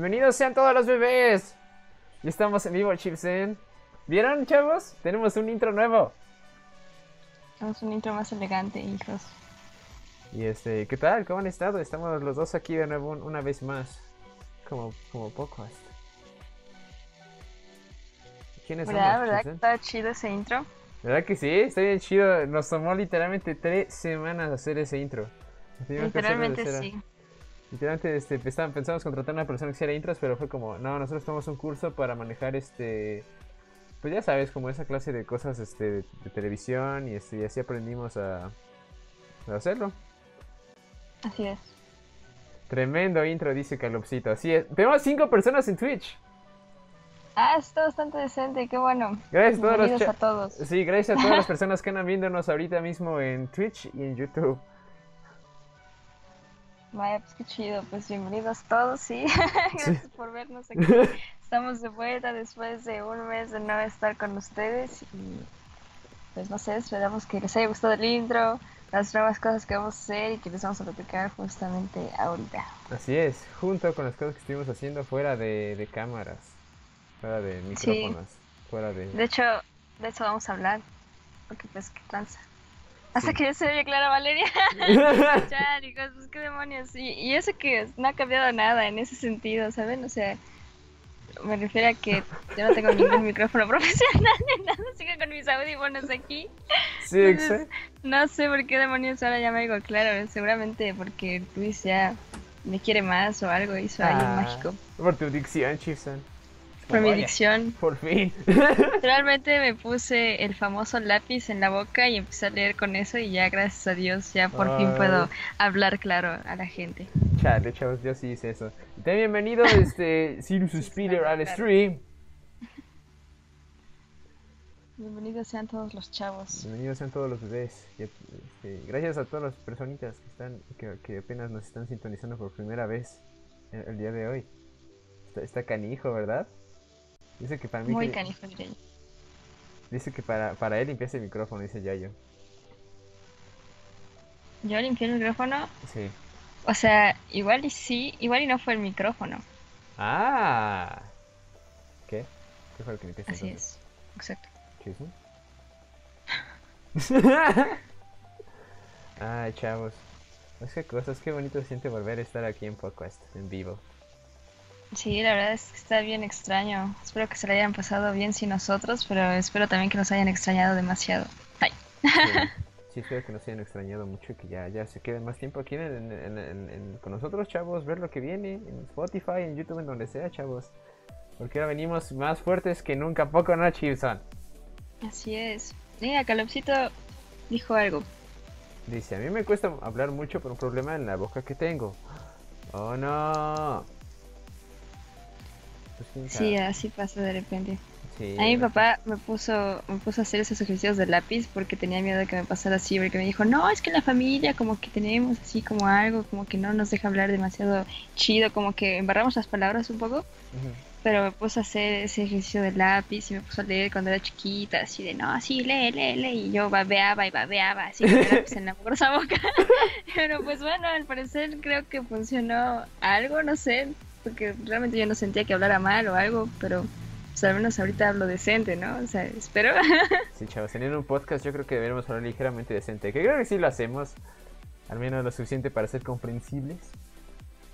Bienvenidos sean todos los bebés. Y estamos en vivo, Chipsen. ¿Vieron, chavos? Tenemos un intro nuevo. Tenemos un intro más elegante, hijos. Y este, ¿qué tal? ¿Cómo han estado? Estamos los dos aquí de nuevo una vez más. Como, como podcast. ¿Quiénes ¿Verdad, ¿Verdad que está chido ese intro? ¿Verdad que sí? Está bien chido. Nos tomó literalmente tres semanas hacer ese intro. Literalmente sí. Literalmente este, pensamos contratar a una persona que hiciera intros, pero fue como, no, nosotros tomamos un curso para manejar este, pues ya sabes, como esa clase de cosas este, de, televisión y, este, y así aprendimos a, a, hacerlo. Así es. Tremendo intro, dice Calopsito. Así es. Tenemos cinco personas en Twitch. Ah, está bastante decente, qué bueno. Gracias a todos, a todos. Sí, gracias a todas las personas que andan viéndonos ahorita mismo en Twitch y en YouTube. Vaya, pues qué chido, pues bienvenidos todos, sí. Gracias por vernos aquí. Estamos de vuelta después de un mes de no estar con ustedes y pues no sé, esperamos que les haya gustado el intro, las nuevas cosas que vamos a hacer y que les vamos a platicar justamente ahorita. Así es, junto con las cosas que estuvimos haciendo fuera de, de cámaras, fuera de micrófonos, fuera de... De hecho, de eso vamos a hablar, porque pues qué tranza. Hasta que ya se oye Clara Valeria. Chale, pues qué demonios. Y, y, eso que no ha cambiado nada en ese sentido, ¿saben? O sea, me refiero a que yo no tengo ningún micrófono profesional ni nada, sigo con mis audífonos aquí. Sí, exacto. No sé por qué demonios ahora ya me digo claro, seguramente porque Luis ya me quiere más o algo, hizo algo ah, mágico. Por tu dicción, Chifson por mi dicción. Por fin. Realmente me puse el famoso lápiz en la boca y empecé a leer con eso y ya gracias a Dios ya por fin puedo hablar claro a la gente. Chale, chavos, yo sí hice eso. Te bienvenido este Sirius Speeder al stream. Bienvenidos sean todos los chavos. Bienvenidos sean todos los bebés. Este, gracias a todas las personitas que están que, apenas nos están sintonizando por primera vez el, día de hoy. Está, está, canijo, ¿verdad? Dice que para mí. Muy canijo, Dice que para, para él limpiaste el micrófono, dice Yayo. ¿Yo limpié el micrófono? Sí. O sea, igual y sí, igual y no fue el micrófono. Ah. ¿Qué? ¿Qué fue lo que limpiaste? Así es, exacto. ¿Chisme? Ay, chavos. Es que cosas, qué bonito se siente volver a estar aquí en podcast, en vivo. Sí, la verdad es que está bien extraño. Espero que se le hayan pasado bien sin nosotros, pero espero también que nos hayan extrañado demasiado. Ay. Sí, espero que nos hayan extrañado mucho y que ya, ya se queden más tiempo aquí con nosotros, chavos, ver lo que viene en Spotify, en YouTube, en donde sea, chavos. Porque ahora venimos más fuertes que nunca, poco, ¿no, Chilson? Así es. Mira, Calopsito dijo algo. Dice, a mí me cuesta hablar mucho por un problema en la boca que tengo. Oh, no. Pues, sí, así pasa de repente. a mi papá me puso, me puso a hacer esos ejercicios de lápiz porque tenía miedo de que me pasara así, porque me dijo, no, es que la familia como que tenemos así como algo, como que no nos deja hablar demasiado chido, como que embarramos las palabras un poco. Pero me puso a hacer ese ejercicio de lápiz y me puso a leer cuando era chiquita, así de, no, así, lee, lee, lee. Y yo babeaba y babeaba, así con el lápiz en la grosa boca. Pero pues bueno, al parecer creo que funcionó algo, no sé porque realmente yo no sentía que hablara mal o algo, pero pues al menos ahorita hablo decente, ¿no? O sea, espero. Sí, chavos, teniendo un podcast yo creo que deberíamos hablar ligeramente decente, que creo que sí lo hacemos, al menos lo suficiente para ser comprensibles.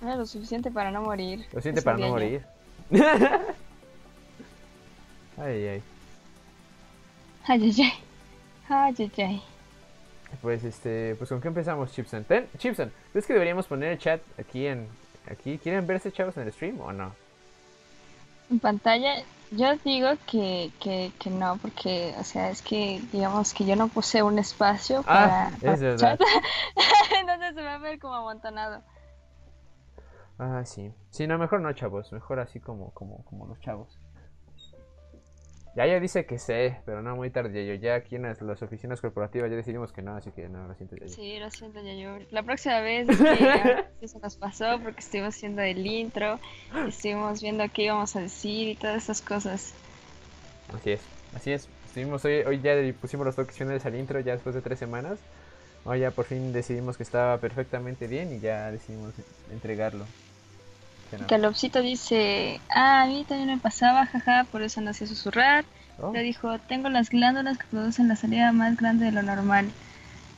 Ah, lo suficiente para no morir. Lo suficiente para no morir. ay, ay. Ay, ay, ay. Ay, ay, ay. Pues este, pues con qué empezamos, Chipson. Chipson, ¿crees que deberíamos poner el chat aquí en, aquí. ¿Quieren verse chavos en el stream o no? En pantalla, yo digo que, que, que, no, porque, o sea, es que, digamos que yo no puse un espacio ah, para, es verdad. Entonces se va a ver como amontonado. Ah, sí. Sí, no, mejor no, chavos. Mejor así como, como, como los chavos. Ya ya dice que sé, pero no muy tarde, yo Ya aquí en las, oficinas corporativas ya decidimos que no, así que no, lo siento, yo. Sí, lo siento, yo. La próxima vez que eso nos pasó porque estuvimos haciendo el intro, estuvimos viendo qué íbamos a decir y todas esas cosas. Así es, así es. Estuvimos hoy, hoy ya pusimos los toques finales al intro ya después de tres semanas. Hoy ya por fin decidimos que estaba perfectamente bien y ya decidimos entregarlo. Calopsito dice, ah, a mí también me pasaba, jaja, por eso no hacía susurrar. Oh. Le dijo, tengo las glándulas que producen la salida más grande de lo normal.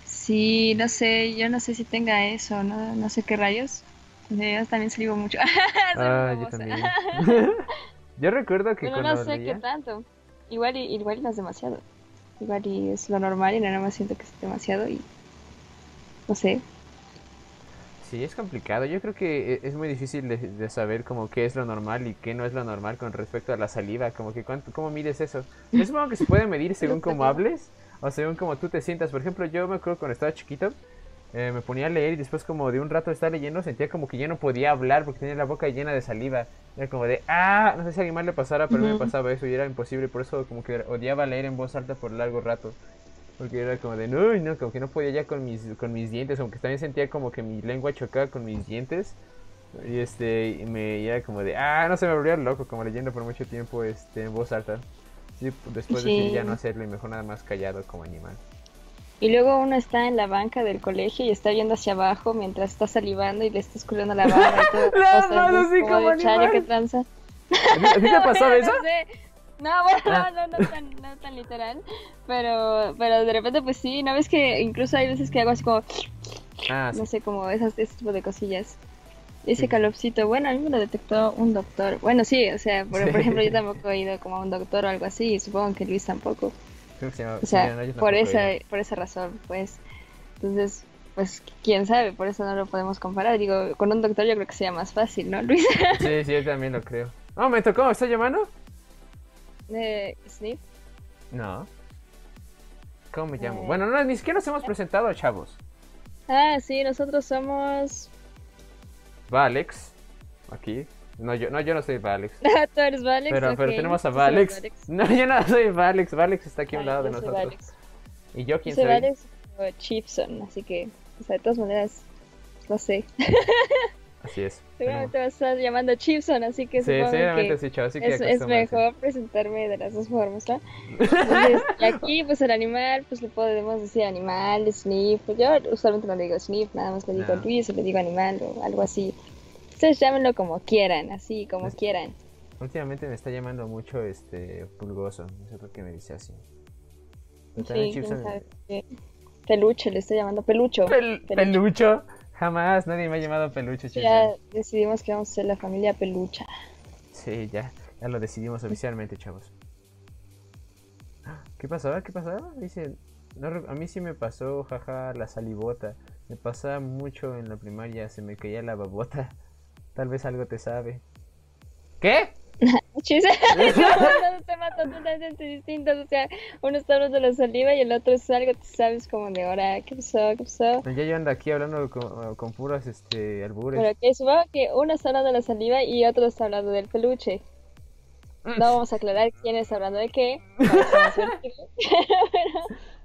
Sí, no sé, yo no sé si tenga eso, no, no sé qué rayos. Yo también salivo mucho. ah, yo también. yo recuerdo que Pero no sé qué tanto. Igual y, igual no es demasiado. Igual y es lo normal y nada más siento que es demasiado y... No sé, Sí, es complicado. Yo creo que e, es muy difícil de, saber como qué es lo normal y qué no es lo normal con respecto a la saliva. Como que cuánto, cómo mides eso. Yo supongo que se puede medir según cómo hables o según cómo tú te sientas. Por ejemplo, yo me acuerdo cuando estaba chiquito, eh, me ponía a leer y después como de un rato de estar leyendo sentía como que ya no podía hablar porque tenía la boca llena de saliva. Era como de, ah, no sé si a alguien más le pasara, pero me pasaba eso y era imposible. Por eso como que odiaba leer en voz alta por largo rato. Porque era como de, no, no, como que no podía ya con mis, con mis dientes, aunque también sentía como que mi lengua chocaba con mis dientes. Y este, y me era como de, ah, no se me volvía loco, como leyendo por mucho tiempo este, en voz alta. Sí, después de ya no hacerlo y mejor nada más callado como animal. Y luego uno está en la banca del colegio y está viendo hacia abajo mientras está salivando y le está escurriendo la barba y todo. Las manos así como, animal. ¿qué tranza? ¿A ti te pasó eso? No, bueno, ah. no, no, tan, no tan literal. Pero, pero de repente, pues sí, ¿no ves que incluso hay veces que hago así como. Ah, no sé, como esas, ese tipo de cosillas. Ese calopsito, bueno, a mí me lo detectó un doctor. Bueno, sí, o sea, por, ejemplo, yo tampoco he ido como a un doctor o algo así, y supongo que Luis tampoco. o sea, por, esa, por esa razón, pues. Entonces, pues, quién sabe, por eso no lo podemos comparar. Digo, con un doctor yo creo que sería más fácil, ¿no, Luis? sí, sí, yo también lo creo. Oh, me tocó, ¿me está llamando? ¿De Sniff? No. ¿Cómo me llamo? Eh, bueno, no, ni siquiera nos hemos presentado, chavos. Ah, sí, nosotros somos. Valex. Aquí. No, yo no, yo no soy Valex. Tú eres Valex. Pero, pero tenemos a Valex. No, yo no soy Valex. Valex está aquí a un lado de nosotros. ¿Y yo quién soy? Soy Valex o Chiefson, así que, o sea, de todas maneras, no sé. Así es. Seguramente vas a estar llamando Chipson, así que sí, supongo que, sí, chavo, así que es, es, mejor presentarme de las dos formas, ¿no? Entonces, aquí, pues el animal, pues le podemos decir animal, sniff. Pues, yo usualmente no le digo sniff, nada más le digo no. Luis o le digo animal o algo así. Ustedes llámenlo como quieran, así como quieran. Últimamente me está llamando mucho este pulgoso, no sé por qué me dice así. Sí, Peluche, le estoy llamando pelucho. pelucho. Jamás, nadie me ha llamado peluche, chicos. Ya decidimos que vamos a ser la familia pelucha. Sí, ya, ya lo decidimos oficialmente, chavos. ¿Qué pasó? ¿Qué pasó? Dice, a mí sí me pasó, jaja, la salivota. Me pasaba mucho en la primaria, se me caía la babota. Tal vez algo te sabe. ¿Qué? Son temas totalmente distintos. O sea, uno está hablando de la saliva y el otro es algo, tú sabes, como de ahora, ¿qué pasó? ¿Qué pasó? Ya yo ando aquí hablando con, con puras este, albures. Pero que supongo que uno está hablando de la saliva y otro está hablando del peluche. No vamos a aclarar quién está hablando de qué.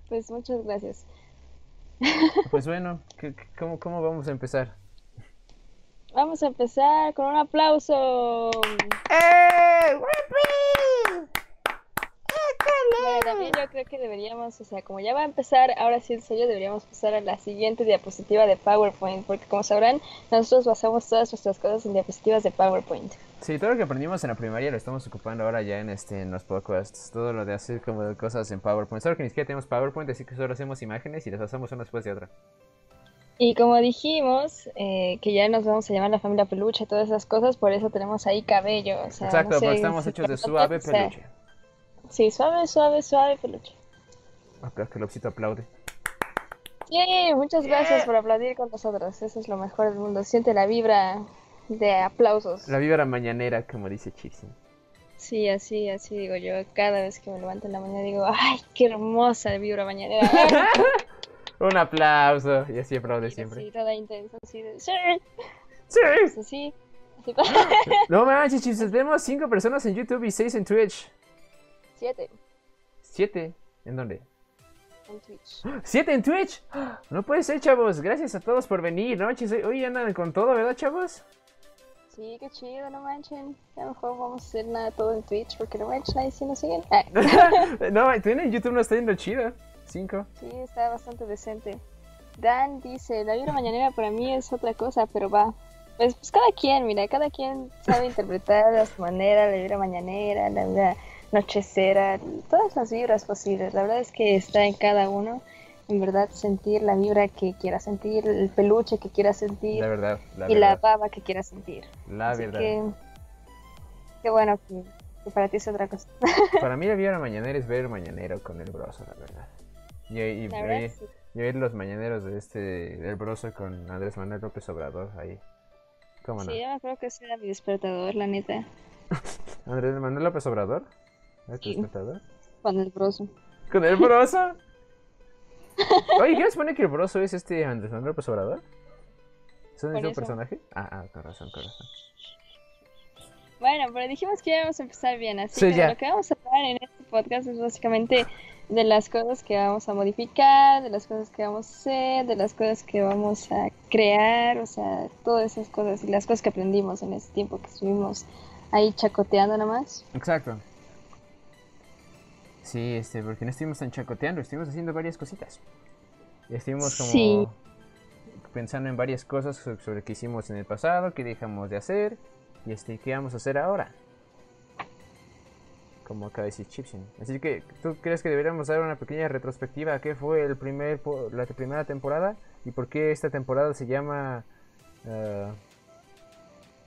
pues muchas gracias. Pues bueno, cómo, ¿cómo vamos a empezar? Vamos a empezar con un aplauso. ¡Eh! Bueno, también yo creo que deberíamos, o sea, como ya va a empezar, ahora sí el sello, deberíamos pasar a la siguiente diapositiva de PowerPoint, porque como sabrán, nosotros basamos todas nuestras cosas en diapositivas de PowerPoint. Sí, todo lo que aprendimos en la primaria lo estamos ocupando ahora ya en este en los podcasts, todo lo de hacer como cosas en PowerPoint. Solo que ni siquiera tenemos PowerPoint, así que solo hacemos imágenes y las hacemos una después de otra. Y como dijimos, eh, que ya nos vamos a llamar la familia peluche, todas esas cosas, por eso tenemos ahí cabello. Exacto, porque estamos hechos de suave peluche. sí, suave, suave, suave peluche. Ah, pero que Lopsito aplaude. Sí, muchas gracias por aplaudir con nosotros. Eso es lo mejor del mundo. Siente la vibra de aplausos. La vibra mañanera, como dice Chipsy. Sí, así, así digo yo. Cada vez que me levanto en la mañana digo, ¡ay, qué hermosa vibra mañanera! Un aplauso. Y así aplaude siempre. Sí, toda intensa, así de... ¡Sí! ¡Sí! Así. no manches, chistes. Tenemos 5 personas en YouTube y 6 en Twitch. 7. ¿7? ¿En dónde? En Twitch. ¡Siete en Twitch! No puede ser, chavos. Gracias a todos por venir, ¿no? Hoy andan con todo, ¿verdad, chavos? Sí, qué chido, no manchen. A lo mejor vamos a hacer nada todo en Twitch porque no manchen, ahí sí nos siguen. no, en YouTube no está yendo chido. 5. Sí, está bastante decente. Dan dice, la vibra mañanera para mí es otra cosa, pero va. Pues, pues cada quien, mira, cada quien sabe interpretar a su manera la vibra mañanera, la vibra nochecera, todas las vibras posibles. La verdad es que está en cada uno, en verdad, sentir la vibra que quiera sentir, el peluche que quiera sentir. La verdad, y la baba que quiera sentir. La verdad. qué bueno que, para ti es otra cosa. para mí la vibra mañanera es ver mañanero con el broso, la verdad. Y, y, ver los mañaneros de este, del broso con Andrés Manuel López Obrador ahí. ¿Cómo no? Sí, yo creo que ese era mi despertador, la neta. ¿Andrés Manuel López Obrador? ¿Es tu despertador? Con el broso. ¿Con el broso? Oye, ¿qué supone que el broso es este Andrés Manuel López Obrador? ¿Es un personaje? Ah, ah, con razón, con razón. Bueno, pero dijimos que íbamos a empezar bien, así que lo que vamos a hablar en este podcast es básicamente de las cosas que vamos a modificar, de las cosas que vamos a hacer, de las cosas que vamos a crear, o sea, todas esas cosas y las cosas que aprendimos en ese tiempo que estuvimos ahí chacoteando nada más. Exacto. Sí, este, porque no estuvimos tan chacoteando, estuvimos haciendo varias cositas. Estuvimos como pensando en varias cosas sobre, qué hicimos en el pasado, qué dejamos de hacer y este, qué vamos a hacer ahora como acaba de decir Chipsin. Así que, ¿tú crees que deberíamos dar una pequeña retrospectiva a qué fue el primer, la primera temporada y por qué esta temporada se llama uh,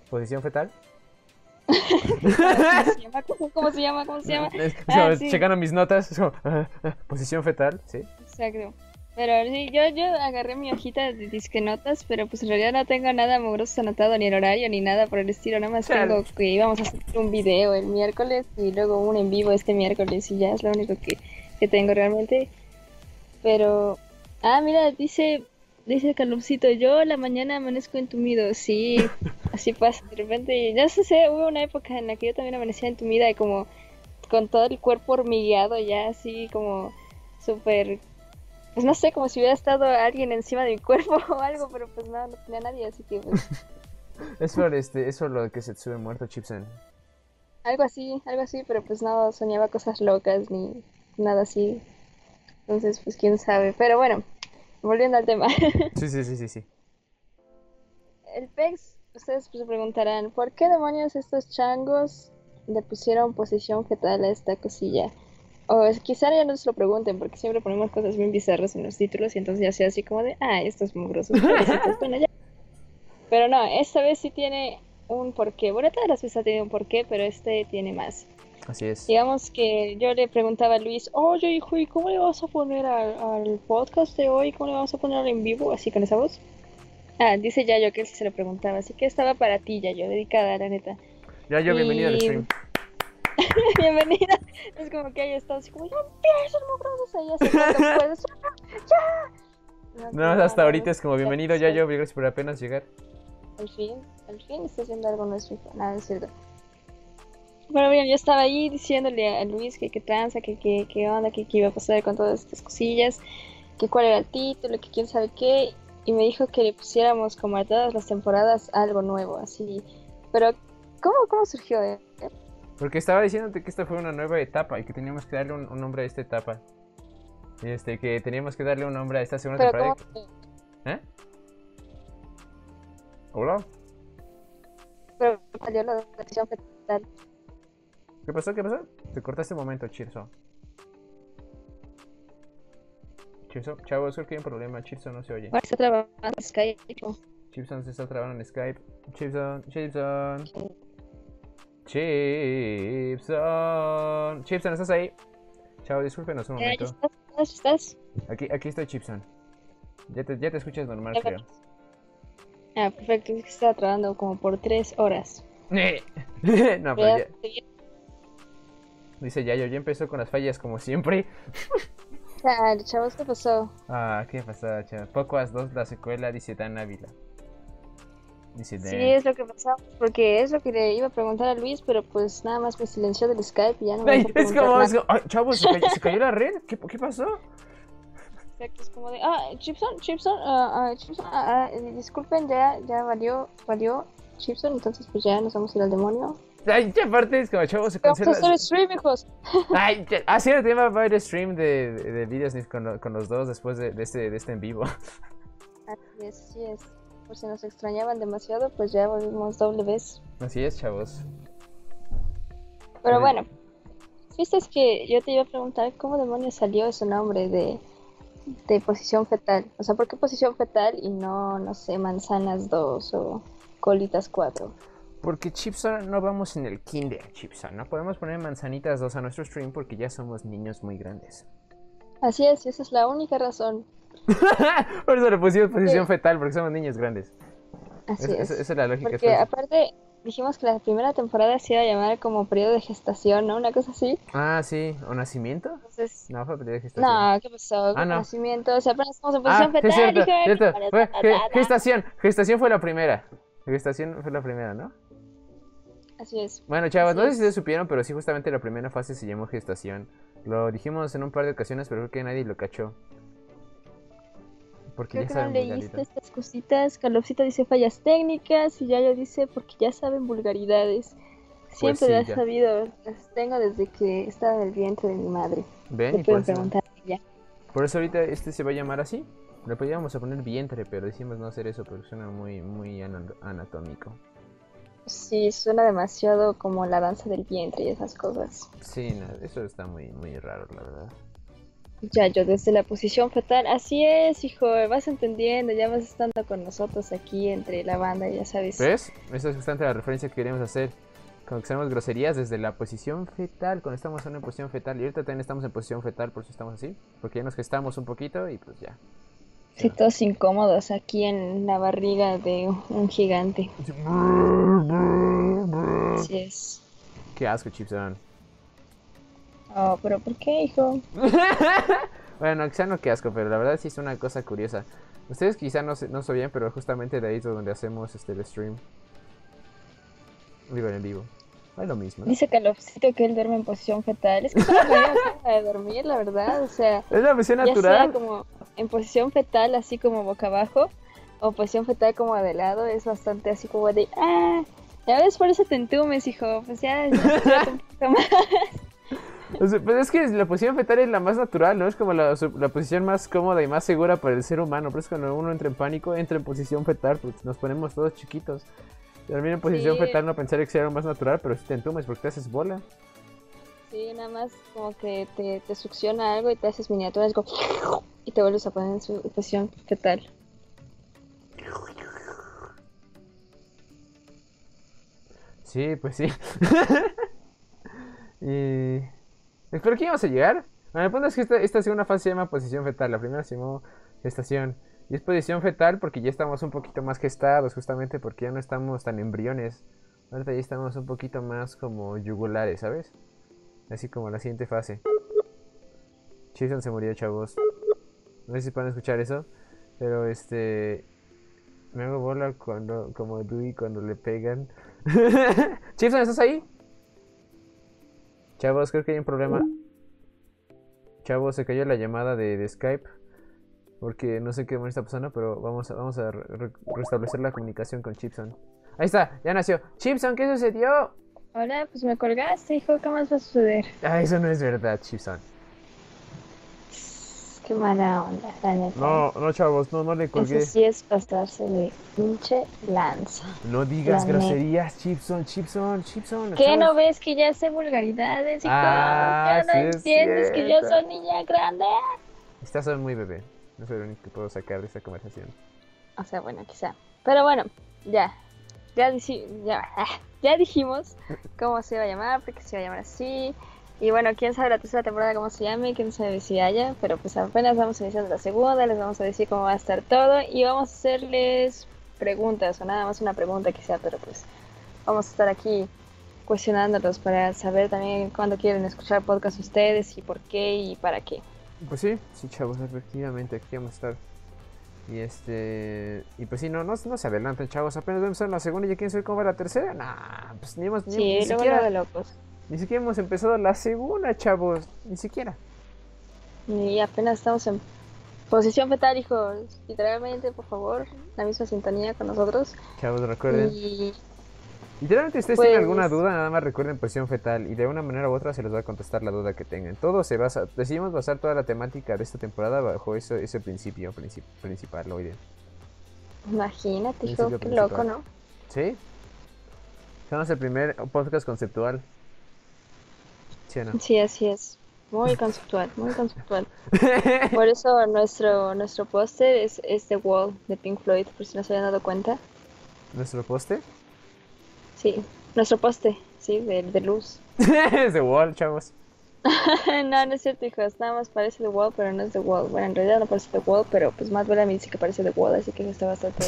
Posición Fetal? ¿Cómo se llama? ¿Cómo se llama? Ah, checando mis notas, posición fetal, ¿sí? Exacto. Pero sí, yo, yo agarré mi hojita de disque notas, pero pues en realidad no tengo nada mugroso anotado, ni el horario, ni nada por el estilo. Nada más tengo que íbamos a hacer un video el miércoles y luego un en vivo este miércoles y ya es lo único que, que tengo realmente. Pero, ah, mira, dice, dice Calumcito, yo la mañana amanezco entumido. Sí, así pasa. De repente, ya sé, sé, hubo una época en la que yo también amanecía entumida y como con todo el cuerpo hormigueado ya así como súper pues no sé, como si hubiera estado alguien encima de mi cuerpo o algo, pero pues no, no tenía nadie, así que pues... es por este, eso lo que se sube muerto Chipsen. Algo así, algo así, pero pues no soñaba cosas locas ni nada así. Entonces, pues quién sabe. Pero bueno, volviendo al tema. sí, sí, sí, sí, sí. El PEX, ustedes pues se preguntarán, ¿por qué demonios estos changos le pusieron posición fetal a esta cosilla? O quizá ya no se lo pregunten, porque siempre ponemos cosas bien bizarras en los títulos y entonces ya sea así como de, ah, estos mugrosos. bueno, ya. Pero no, esta vez sí tiene un porqué. Bueno, todas las veces ha tenido un porqué, pero este tiene más. Así es. Digamos que yo le preguntaba a Luis, oye, hijo, ¿y cómo le vas a poner al, podcast de hoy? ¿Cómo le vamos a poner en vivo? Así con esa voz. Ah, dice Yayo que él se lo preguntaba, así que estaba para ti, Yayo, dedicada, la neta. Yayo, bienvenido al stream. Bienvenida. Es como que ahí está así como, ya empieza el ahí así puedes. ¡Ya! No, hasta ahorita es como, bienvenido ya yo, gracias por apenas llegar. Al fin, al fin está haciendo algo nuestro nada, es cierto. Bueno, bien, yo estaba ahí diciéndole a Luis que qué tranza, que qué onda, que qué iba a pasar con todas estas cosillas, que cuál era el título, que quién sabe qué, y me dijo que le pusiéramos como a todas las temporadas algo nuevo, así. Pero, ¿cómo, cómo surgió? Eh? Porque estaba diciéndote que esta fue una nueva etapa y que teníamos que darle un, nombre a esta etapa. Y este, que teníamos que darle un nombre a esta segunda temporada. ¿Eh? ¿Hola? Pero salió la decisión tal. ¿Qué pasó? ¿Qué pasó? Te cortaste un momento, Chirso. Chirso, chavos, creo que hay un problema. Chirso no se oye. Ahora está trabajando en Skype. Chipson se está trabajando en Skype. Chipson, Chipson. Chipson. Chipson, ¿estás ahí? Chao, discúlpenos un momento. ¿Estás? ¿Estás? Aquí, aquí estoy, Chipson. Ya te, ya te escuchas normal, creo. Ah, perfecto. Es que estaba trabajando como por tres horas. no, pero ya... Dice Yayo, ya empezó con las fallas como siempre. Ah, chavos, ¿qué pasó? Ah, ¿qué pasó, chavos? Poco a dos la secuela, dice Dan Ávila. Sí, es lo que pasaba, porque es lo que le iba a preguntar a Luis, pero pues nada más me silenció del Skype y ya no me Es como, es como chavos, ¿se cayó, la red? ¿Qué, ¿Qué, pasó? Exacto, es como de, ah, Chipson, Chipson, uh, Chipson, ah, disculpen, ya, ya valió, valió Chipson, entonces pues ya nos vamos a ir al demonio. Ay, ya aparte es como, chavos, se cancela. Vamos a hacer stream, hijos. Ay, ya, ah, sí, el tema va a ir stream de, de, videos con, con, los dos después de, de, este, de este en vivo. Así es, así es. Por si nos extrañaban demasiado, pues ya volvimos doble vez. Así es, chavos. Pero bueno, viste es que yo te iba a preguntar cómo demonios salió ese nombre de, de posición fetal. O sea, ¿por qué posición fetal y no, no sé, manzanas 2 o colitas 4? Porque Chipson no vamos en el kinder, Chipson. No podemos poner manzanitas 2 a nuestro stream porque ya somos niños muy grandes. Así es, esa es la única razón. Por eso le pusimos posición fetal, porque somos niños grandes. Así es. Esa es la lógica. Porque aparte dijimos que la primera temporada se iba a llamar como periodo de gestación, ¿no? Una cosa así. Ah, sí. ¿O nacimiento? Entonces... No, fue periodo de gestación. No, ¿qué pasó? Ah, no. Nacimiento. O sea, apenas estamos en posición Ah, fetal. sí, cierto, cierto. "Ay, Fue- ta, ta, ge- ta, ta". gestación. Gestación fue la primera. Gestación fue la primera, ¿no? Así es. Bueno, chavos, no Así sé si ustedes supieron, pero sí, justamente la primera fase se llamó gestación. Lo dijimos en un par de ocasiones, pero creo que nadie lo cachó. Porque Creo ya que no saben leíste estas cositas. Calopsita dice fallas técnicas y ya lo dice porque ya saben vulgaridades. Siempre sí, las he ya. sabido. Las tengo desde que estaba en el vientre de mi madre. Ven, y por pueden eso, preguntar por eso ahorita este se va a llamar así. Le podíamos a poner vientre, pero decimos no hacer eso porque suena muy, muy ana- anatómico. Sí, suena demasiado como la danza del vientre y esas cosas. Sí, no, eso está muy, muy raro, la verdad. Ya, yo desde la posición fetal. Así es, hijo, vas entendiendo, ya vas estando con nosotros aquí entre la banda, ya sabes. ¿Ves? Esa es justamente la referencia que queremos hacer. Cuando hacemos groserías desde la posición fetal, cuando estamos en una posición fetal. Y ahorita también estamos en posición fetal, por eso estamos así. Porque ya nos gestamos un poquito y pues ya. Sí, todos incómodos aquí en la barriga de un gigante. Así es. Qué asco, Chipson. Oh, pero ¿por qué, hijo? Bueno, quizá no qué asco, pero la verdad sí es una cosa curiosa. Ustedes quizá no, se- no sabían, pero justamente de ahí es donde hacemos este el stream. Digo, en vivo. No es lo mismo. ¿no? Dice Calopsito que él duerme en posición fetal. Es que manera fea de dormir, la verdad. O sea, Es la posición ya sea natural. como en posición fetal, así como boca abajo, o posición fetal como de lado, es bastante así como de, ah, ya ves, por eso te entumes, hijo. Pues ya, ya, ya un poquito más. O sea, pues es que la posición fetal es la más natural, ¿no? Es como la, la posición más cómoda y más segura para el ser humano. Pero es cuando uno entra en pánico, entra en posición fetal, porque nos ponemos todos chiquitos. También en posición Sí. fetal no pensaría que sea lo más natural, pero si te entumes porque te haces bola. Sí, nada más como que te, te succiona algo y te haces miniaturas como, y te vuelves a poner en su posición fetal. Sí, pues sí. y... Espero que íbamos a llegar. Bueno, el punto es que esta, esta segunda fase se llama posición fetal. La primera se llamó gestación. Y es posición fetal porque ya estamos un poquito más gestados, justamente porque ya no estamos tan embriones. Ahorita ya estamos un poquito más como yugulares, ¿sabes? Así como la siguiente fase. Chison se murió, chavos. No sé si pueden escuchar eso. Pero este. Me hago bola cuando. como Dewey cuando le pegan. Chipson, ¿estás ahí? Chavos, creo que hay un problema. Chavos, se cayó la llamada de, de Skype. Porque no sé qué está pasando, pero vamos a, vamos a re- re- restablecer la comunicación con Chipson. Ahí está, ya nació. Chipson, ¿qué sucedió? Hola, pues me colgaste, hijo, ¿qué más va a suceder? Ah, eso no es verdad, Chipson. Qué mala onda, la neta. No, no, chavos, no, no le colgué. Eso sí es pasarse de pinche lanza. No digas La neta. groserías, Chipson, Chipson, Chipson. ¿Qué chavos. no ves que ya sé vulgaridades y Ah, todo? ¿Qué no sí entiendes que yo soy niña grande? Estás muy bebé. No soy lo único que puedo sacar de esta conversación. O sea, bueno, quizá. Pero bueno, ya. Ya, ya, ya dijimos cómo se iba a llamar, porque se iba a llamar así. Y bueno, quién sabe la tercera temporada cómo se llame, quién sabe si haya, pero pues apenas vamos iniciando la segunda, les vamos a decir cómo va a estar todo y vamos a hacerles preguntas, o nada más una pregunta quizá, pero pues vamos a estar aquí cuestionándolos para saber también cuándo quieren escuchar podcast ustedes y por qué y para qué. Pues sí, sí, chavos, efectivamente, aquí vamos a estar. Y este. Y pues sí, no, no, no se adelanten, chavos. Apenas vamos a la segunda y ya quieren saber cómo va la tercera. Nah, pues ni hemos. Ni, Sí, ni siquiera, de locos. Ni siquiera hemos empezado la segunda, chavos. Ni siquiera. Y apenas estamos en posición fetal, hijos. Literalmente, por favor, la misma sintonía con nosotros. Chavos, recuerden. Y Literalmente, ustedes tienen Pues- alguna duda, nada más recuerden posición fetal. Y de una manera u otra se les va a contestar la duda que tengan. Todo se basa. Decidimos basar toda la temática de esta temporada bajo eso, ese principio princip- principal, lo ideal. Imagínate, hijo, qué loco, ¿no? Sí. Somos el primer podcast conceptual. ¿Sí, no? sí así es. Muy conceptual, muy conceptual. Por eso nuestro nuestro póster es, es The Wall de Pink Floyd, por si no se habían dado cuenta. ¿Nuestro póster? Sí, nuestro poste, sí, de, de luz. es The Wall, chavos. no, no es cierto, hijos. Nada más parece The Wall, pero no es The Wall. Bueno, en realidad no parece The Wall, pero pues más me dice que parece The Wall, así que está bastante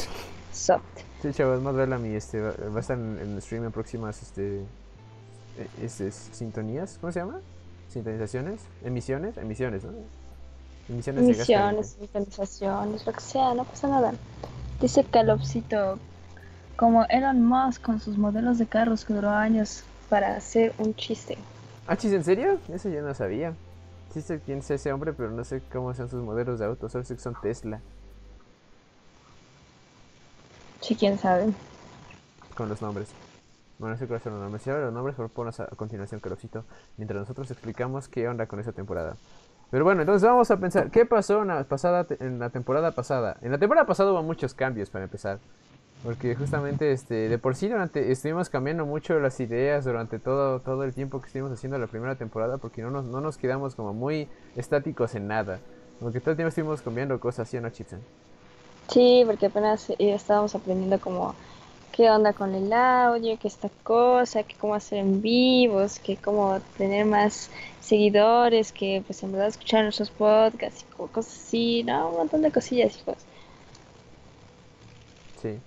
soft. Sí, chavos, más Bellamy este, va, a estar en, el stream en próximas este, e, este, sintonías. ¿Cómo se llama? Sintonizaciones, emisiones, emisiones, ¿no? Emisiones, emisiones sintonizaciones, lo que sea, no pasa nada. Dice Calopsito, como Elon Musk con sus modelos de carros que duró años para hacer un chiste. Ah, chiste, ¿en serio? Eso yo no sabía. Sí sé quién es ese hombre, pero no sé cómo son sus modelos de autos, solo sé que son Tesla. Sí, quién sabe. Con los nombres. Bueno, no sé cuáles son los nombres. Por a, continuación, Carosito, mientras nosotros explicamos qué onda con esa temporada. Pero bueno, entonces vamos a pensar, ¿qué pasó en la, pasada, en la temporada pasada? En la temporada pasada hubo muchos cambios para empezar. Porque justamente este, de por sí durante, estuvimos cambiando mucho las ideas durante todo, todo el tiempo que estuvimos haciendo la primera temporada porque no nos, no nos quedamos como muy estáticos en nada. Porque todo el tiempo estuvimos cambiando cosas así, ¿no, Chipsen? Sí, porque apenas estábamos aprendiendo como qué onda con el audio, qué esta cosa, que cómo hacer en vivos, que cómo tener más seguidores, que pues en verdad escuchar nuestros podcasts y cosas así, ¿no? Un montón de cosillas, hijos. Sí.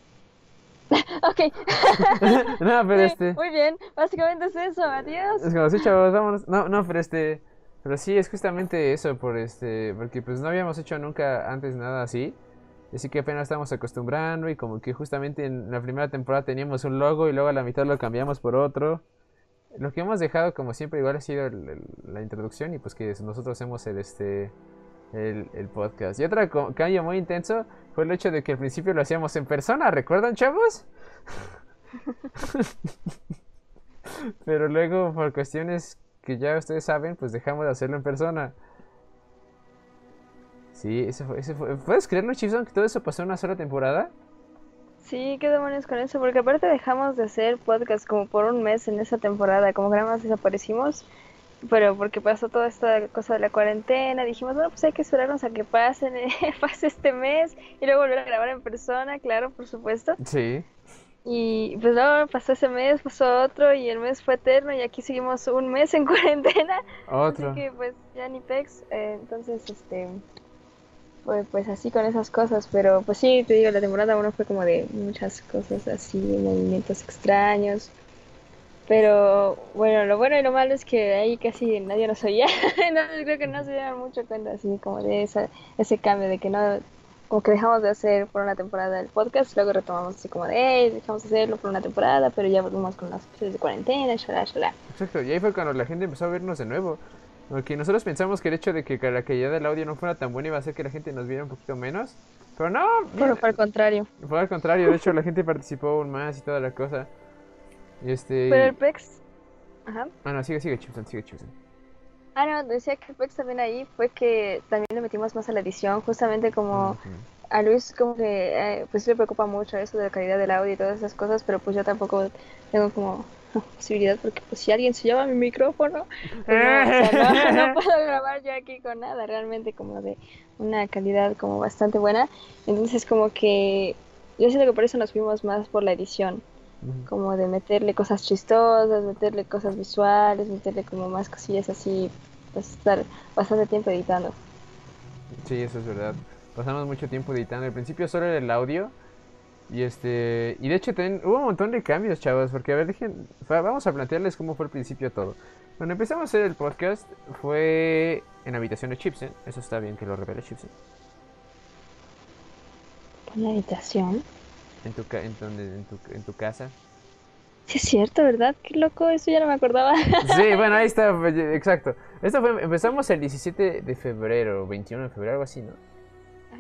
ok. no, pero este... Muy bien, básicamente es eso, adiós. Es como, sí, chavos, vámonos. No, no, pero este... Pero sí, es justamente eso, por este... Porque pues no habíamos hecho nunca antes nada así. Así que apenas estamos acostumbrando y como que justamente en la primera temporada teníamos un logo y luego a la mitad lo cambiamos por otro. Lo que hemos dejado como siempre igual ha sido la introducción y pues que nosotros hacemos el este el, podcast. Y otro cambio muy intenso fue el hecho de que al principio lo hacíamos en persona, ¿recuerdan chavos? Pero luego por cuestiones que ya ustedes saben, pues dejamos de hacerlo en persona. Sí, ese fue, ese fue. ¿Puedes creerlo, Chipson, que todo eso pasó en una sola temporada? Sí, qué demonios con eso, porque aparte dejamos de hacer podcast como por un mes en esa temporada, como que nada más desaparecimos, pero porque pasó toda esta cosa de la cuarentena, dijimos, bueno, pues hay que esperarnos a que pasen, pase este mes y luego volver a grabar en persona, claro, por supuesto. Sí. Y pues luego pasó ese mes, pasó otro y el mes fue eterno y aquí seguimos un mes en cuarentena. Otro. Así que pues ya ni pex, eh, entonces este pues, pues así con esas cosas, pero pues sí, te digo, la temporada uno fue como de muchas cosas así, movimientos extraños. Pero bueno, lo bueno y lo malo es que ahí casi nadie nos oía, entonces creo que no se dieron mucho cuenta así como de esa, ese cambio de que no, como que dejamos de hacer por una temporada el podcast, luego retomamos así como de, hey, dejamos de hacerlo por una temporada, pero ya volvimos con las cosas de cuarentena, shalá, shalá. Exacto, y ahí fue cuando la gente empezó a vernos de nuevo. Porque nosotros pensamos que el hecho de que la calidad del audio no fuera tan buena iba a hacer que la gente nos viera un poquito menos. Pero no. Pero fue al contrario. Fue al contrario. De hecho, la gente participó aún más y toda la cosa. este... Pero el PEX. Ajá. Ah, no, sigue, sigue, Chipson, sigue, Chipson. Ah, no, decía que el PEX también ahí fue que también le metimos más a la edición. Justamente como. A Luis como que eh, pues le preocupa mucho eso de la calidad del audio y todas esas cosas, pero pues yo tampoco tengo como posibilidad porque pues si alguien se lleva mi micrófono pues, no, puedo grabar yo aquí con nada realmente como de una calidad como bastante buena. Entonces como que yo siento que por eso nos fuimos más por la edición como de meterle cosas chistosas meterle cosas visuales meterle como más cosillas así pues estar bastante tiempo editando. Sí eso es verdad. Pasamos mucho tiempo editando. Al principio solo era el audio y este, y de hecho hubo un montón de cambios, chavos, porque a ver, dejen, vamos a plantearles cómo fue el principio todo. Cuando empezamos a hacer el podcast fue en habitación de Chipsen, eso está bien que lo revele Chipsen. ¿En la habitación? En tu, en, en, tu, en tu casa. Sí, es cierto, ¿verdad? Qué loco, eso ya no me acordaba. Sí, bueno, ahí está, exacto. Esto fue, empezamos el 17 de febrero, 21 de febrero, algo así, ¿no?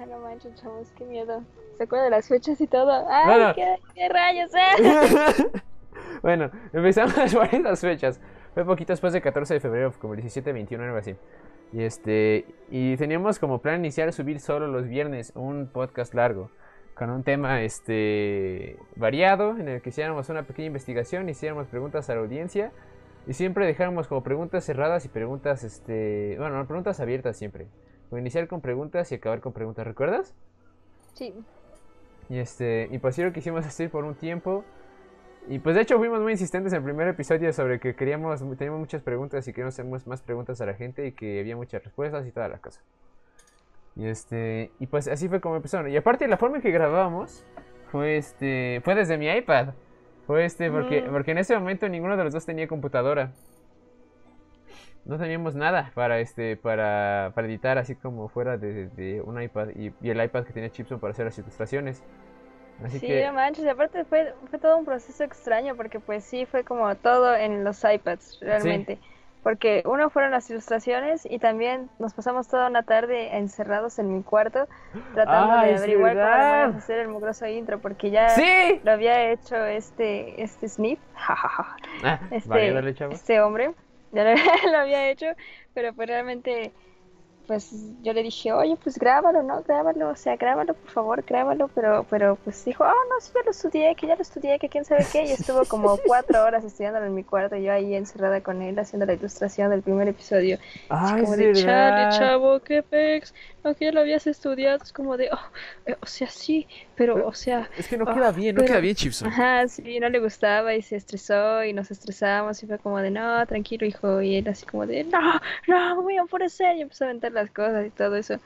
Ah, no manches, chavos, qué miedo. ¿Se acuerda de las fechas y todo? ¡Ay, qué, rayos! Eh! bueno, empezamos por esas fechas. Fue poquito después del 14 de febrero, como el 17, 21, algo así. Y este y teníamos como plan iniciar subir solo los viernes un podcast largo. con un tema este variado en el que hiciéramos una pequeña investigación, hiciéramos preguntas a la audiencia y siempre dejáramos como preguntas cerradas y preguntas este, bueno, preguntas abiertas siempre. Como iniciar con preguntas y acabar con preguntas, ¿recuerdas? Sí. Y este, y pues sí lo quisimos hacer por un tiempo. Y pues de hecho fuimos muy insistentes en el primer episodio sobre que queríamos, teníamos muchas preguntas y queríamos hacer más preguntas a la gente y que había muchas respuestas y toda la cosa. Y este, y pues así fue como empezaron. Y aparte la forma en que grabamos fue este, fue desde mi iPad. Fue este, porque, mm. porque en ese momento ninguno de los dos tenía computadora. No teníamos nada para este, para, para editar así como fuera de, un iPad y, y, el iPad que tenía Chipson para hacer las ilustraciones. Así sí, que... no manches, y aparte fue, fue todo un proceso extraño porque pues sí fue como todo en los iPads realmente. Porque uno fueron las ilustraciones y también nos pasamos toda una tarde encerrados en mi cuarto tratando de averiguar cómo a hacer el mugroso intro porque ya lo había hecho este este Snip, ah, este, este hombre, ya lo había hecho, pero pues realmente pues yo le dije, oye, pues grábalo, ¿no? Grábalo, o sea, grábalo, por favor, grábalo, pero, pero pues dijo, oh, no, sí, ya lo estudié, que ya lo estudié, que quién sabe qué, y estuvo como cuatro horas estudiándolo en mi cuarto, yo ahí encerrada con él haciendo la ilustración del primer episodio. Ay, como de, chale, chavo, qué pex, aunque ya lo habías estudiado, es como de, oh, eh, o sea, sí, pero, o sea... Es que no queda oh, bien, no queda bien, Chipson. Ajá, sí, no le gustaba y se estresó y nos estresamos y fue como de, no, tranquilo, hijo, y él así como de, no, no, me voy a enfurecer y empezó a aventar las cosas y todo eso.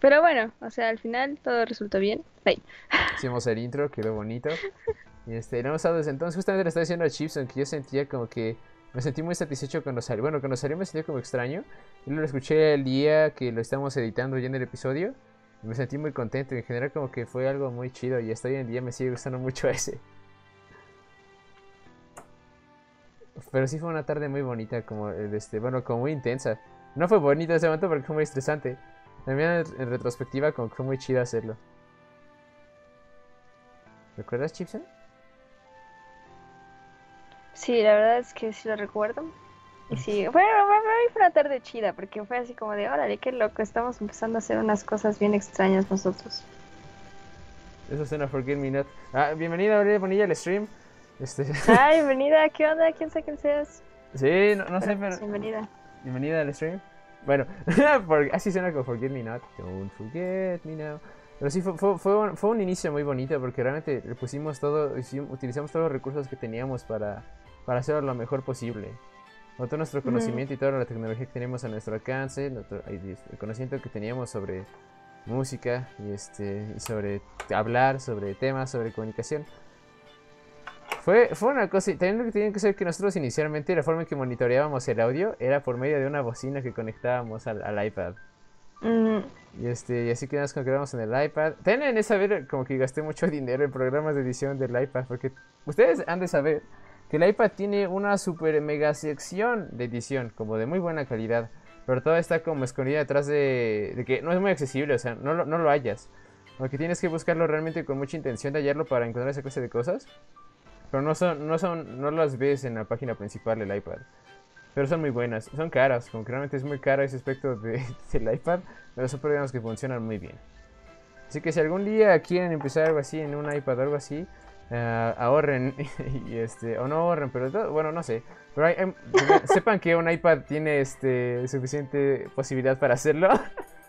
Pero bueno, o sea, al final todo resultó bien. Bye. Hicimos el intro, quedó bonito. Y este, lo hemos estado desde entonces. Justamente le estaba diciendo a Chipson que yo sentía como que me sentí muy satisfecho cuando salió. Bueno, cuando salió me sentí como extraño. Y lo escuché el día que lo estamos editando ya en el episodio. Y me sentí muy contento. En general como que fue algo muy chido. Y hasta hoy en día me sigue gustando mucho ese. Pero sí fue una tarde muy bonita, como este, bueno, como muy intensa. No fue bonito ese momento porque fue muy estresante. También en retrospectiva como que fue muy chido hacerlo. ¿Recuerdas, Chipson? Sí, la verdad es que sí lo recuerdo. Y sí, bueno, fue una tarde chida, porque fue así como de, órale, qué loco, estamos empezando a hacer unas cosas bien extrañas nosotros. Eso suena Forget Me Not. Ah, bienvenida, Aurelia Bonilla, al stream. Este... Ah, bienvenida, ¿qué onda? ¿Quién sabe quién seas? Sí, no, sé, pero... Bienvenida. Bienvenida al stream. Bueno, así suena como Forget Me Not. Don't forget me now. Pero sí, fue, fue, fue, fue, un inicio muy bonito porque realmente le pusimos todo, utilizamos todos los recursos que teníamos para para hacerlo lo mejor posible. Con todo nuestro conocimiento y toda la tecnología que tenemos a nuestro alcance, el conocimiento que teníamos sobre música y, este, y sobre hablar, sobre temas, sobre comunicación. Fue, fue una cosa, también lo que tiene que ser que nosotros inicialmente la forma en que monitoreábamos el audio era por medio de una bocina que conectábamos al, iPad. Y este, y así que nos conectábamos en el iPad. Tienen de saber como que gasté mucho dinero en programas de edición del iPad, porque ustedes han de saber que el iPad tiene una super mega sección de edición, como de muy buena calidad, pero todo está como escondida detrás de, que no es muy accesible, o sea, no lo, no lo hallas. Porque tienes que buscarlo realmente con mucha intención de hallarlo para encontrar esa clase de cosas. Pero no son, no son, no las ves en la página principal del iPad. Pero son muy buenas, son caras, como que realmente es muy caro ese aspecto de, del iPad, pero son programas que funcionan muy bien. Así que si algún día quieren empezar algo así en un iPad o algo así, uh, ahorren y este o no ahorren pero bueno no sé pero hay, sepan que un iPad tiene este suficiente posibilidad para hacerlo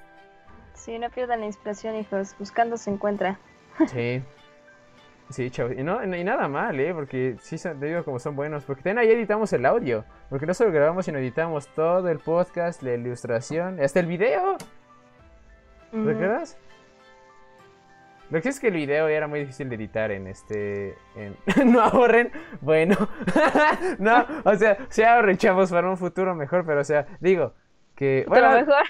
sí no pierdan la inspiración hijos buscando se encuentra sí Sí, chavos. Y, no, y nada mal, ¿eh? Porque sí, te digo como son buenos. Porque también ahí editamos el audio. Porque no solo grabamos, sino editamos todo el podcast, la ilustración, hasta el video. ¿Recuerdas? Lo que es que el video era muy difícil de editar en este. no ahorren. Bueno. no, o sea, se ahorren, chavos, para un futuro mejor. Pero, o sea, digo que. Bueno, mejor.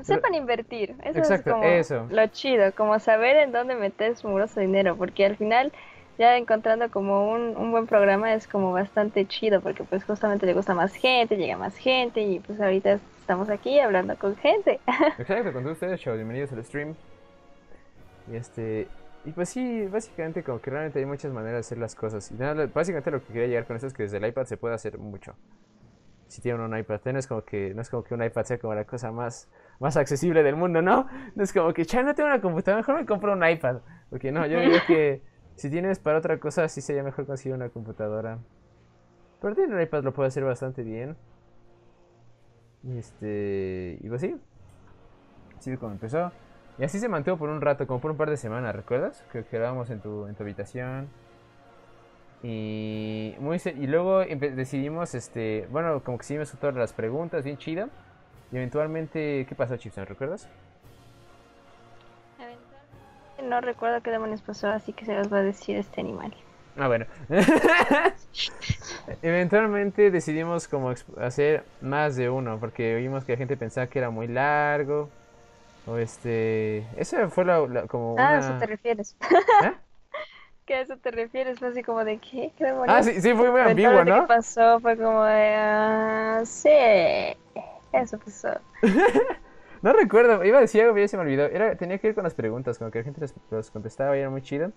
Sepan invertir. Eso es como eso. lo chido. Como saber en dónde meter su muroso dinero. Porque al final, ya encontrando como un, un buen programa es como bastante chido. Porque, pues, justamente le gusta más gente, llega más gente. Y, pues, ahorita estamos aquí hablando con gente. Exacto, con ustedes, chavos. Bienvenidos al stream. Y este. Y pues sí, básicamente como que realmente hay muchas maneras de hacer las cosas. Y nada, básicamente lo que quería llegar con esto es que desde el iPad se puede hacer mucho. Si tienen un iPad, no es como que, no es como que un iPad sea como la cosa más, más accesible del mundo, ¿no? No es como que, ya no tengo una computadora, mejor me compro un iPad. Porque no, yo digo que si tienes para otra cosa, sí sería mejor conseguir una computadora. Pero tener un iPad lo puede hacer bastante bien. Este. Y pues sí. Así como empezó. Y así se mantuvo por un rato, como por un par de semanas, ¿recuerdas? Que quedábamos en tu, en tu habitación. Y, muy, y luego decidimos, este, bueno, como que hicimos todas las preguntas, bien chida. Y eventualmente, ¿qué pasó, Chipson? ¿Recuerdas? No recuerdo qué demonios pasó, así que se los va a decir este animal. Ah, bueno. eventualmente decidimos como hacer más de uno, porque vimos que la gente pensaba que era muy largo. O este... Esa fue la, como... Ah, a eso te refieres. ¿Eh? ¿Qué a eso te refieres? Fue así como de ¿qué? ¿Qué ah, sí, sí, fue muy ambiguo, ¿no? ¿Qué pasó? Fue como de... Ah, sí, eso pasó. no recuerdo, iba a decir algo, pero se me olvidó. Era, tenía que ir con las preguntas, como que la gente los, contestaba y era muy chido.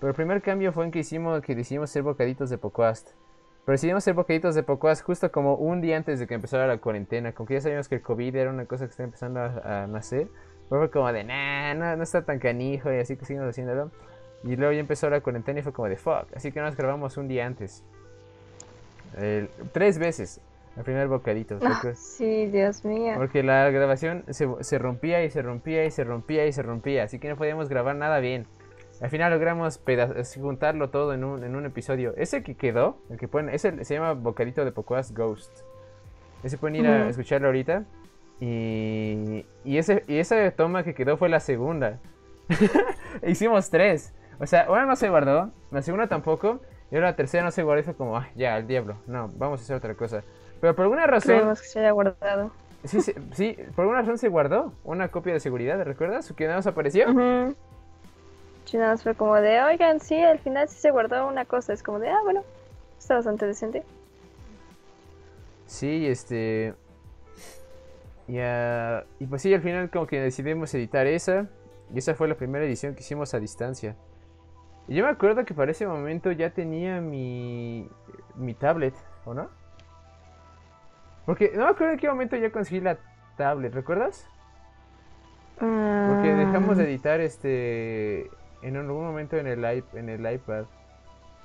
Pero el primer cambio fue en que hicimos, que decidimos hacer bocaditos de Pocoast. Pero decidimos hacer bocaditos de Pocoast justo como un día antes de que empezara la cuarentena. Como que ya sabíamos que el COVID era una cosa que estaba empezando a, nacer. Pero fue como de, nah, no, no está tan canijo y así que seguimos haciéndolo. Y luego ya empezó la cuarentena y fue como de fuck. Así que nos grabamos un día antes. tres veces. El primer bocadito. Ah, sí, Dios mío. Porque la grabación se, se, rompía y se rompía y se rompía y se rompía. Así que no podíamos grabar nada bien. Al final logramos juntarlo todo en un, en un episodio. Ese que quedó, el que pueden, ese se llama Bocadito de Pocoas Ghost. Ese pueden ir a escucharlo ahorita. Y, y, ese, y esa toma que quedó fue la segunda. Hicimos tres. O sea, una no se guardó, la segunda tampoco, y ahora la tercera no se guardó y fue como, ah, ya, el diablo, no, vamos a hacer otra cosa. Pero por alguna razón... Creemos que se haya guardado. Sí, sí, sí, por alguna razón se guardó una copia de seguridad, ¿recuerdas? Que nada más apareció. Uh Sí, nada más fue como de, oigan, sí, al final sí se guardó una cosa, es como de, ah, bueno, está bastante decente. Sí, este... Y, y pues sí, al final como que decidimos editar esa. Y esa fue la primera edición que hicimos a distancia. Y yo me acuerdo que para ese momento ya tenía mi, mi tablet, ¿o no? Porque no me acuerdo en qué momento ya conseguí la tablet, ¿recuerdas? Porque dejamos de ah. editar este en algún momento en el, en el iPad.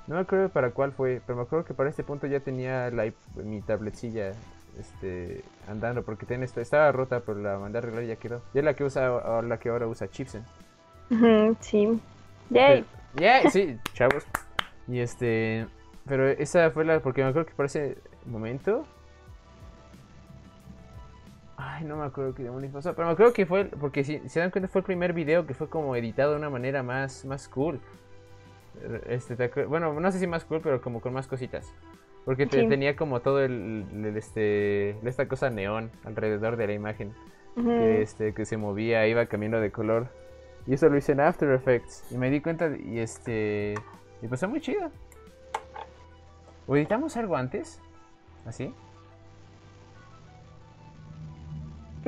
No me acuerdo para cuál fue, pero me acuerdo que para este punto ya tenía la, mi tabletcilla este, andando porque ten, estaba rota, pero la mandé a arreglar y ya quedó. Y es la que usa la que ahora usa Chipsen. sí. Yay. Yeah, sí, chavos. Y este. Pero esa fue la. Porque me acuerdo que para ese momento. Ay, no me acuerdo qué demonios pasó. Pero me acuerdo que fue. Porque si se dan cuenta, fue el primer video que fue como editado de una manera más, más cool. Este, bueno, no sé si más cool, pero como con más cositas. Porque tenía como todo el, este, esta cosa neón alrededor de la imagen. que, este, que se movía, iba cambiando de color. Y eso lo hice en After Effects. Y me di cuenta y este... Y pues muy chido. ¿O editamos algo antes? ¿Así?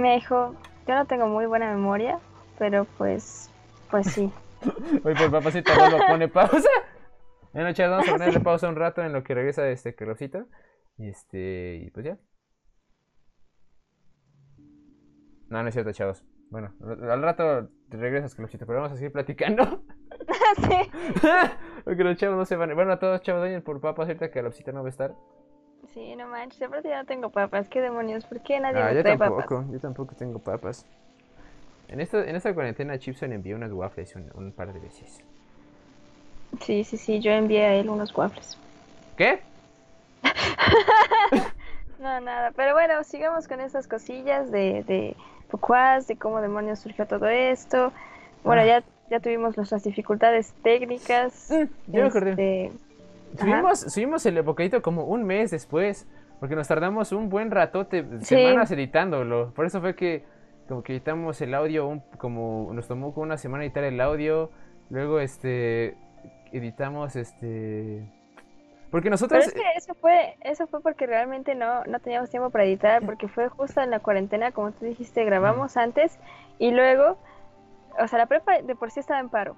Me dijo, yo no tengo muy buena memoria, pero pues, pues sí. Oye, pues papacito no lo pone pausa. Bueno, chavos, vamos a ponerle pausa un rato en lo que regresa este Carlosito. Y este, y pues ya. No, no es cierto, chavos. Bueno, al rato regresas, Clochito, pero vamos a seguir platicando. sí. Porque los chavos no se van. Bueno, a todos chavos, doña por papas, ahorita que Lopsita no va a estar. Sí, no manches, aparte ya no tengo papas. ¿Qué demonios? ¿Por qué nadie ah, me trae tampoco, papas? Yo tampoco tengo papas. En esta, en esta cuarentena, Chipson envió unas waffles un, un, par de veces. Sí, sí, sí, yo envié a él unos waffles. ¿Qué? no, nada. Pero bueno, sigamos con estas cosillas de, de de cómo demonios surgió todo esto. Bueno, ah. ya, ya tuvimos nuestras dificultades técnicas. Mm, yo me acordé. Subimos, subimos, el bocadito como un mes después, porque nos tardamos un buen ratote, semanas editándolo. Por eso fue que como que editamos el audio, un, como nos tomó como una semana editar el audio. Luego este editamos este porque nosotros... Pero es que eso fue, eso fue porque realmente no, no teníamos tiempo para editar, porque fue justo en la cuarentena, como tú dijiste, grabamos antes y luego, o sea, la prepa de por sí estaba en paro.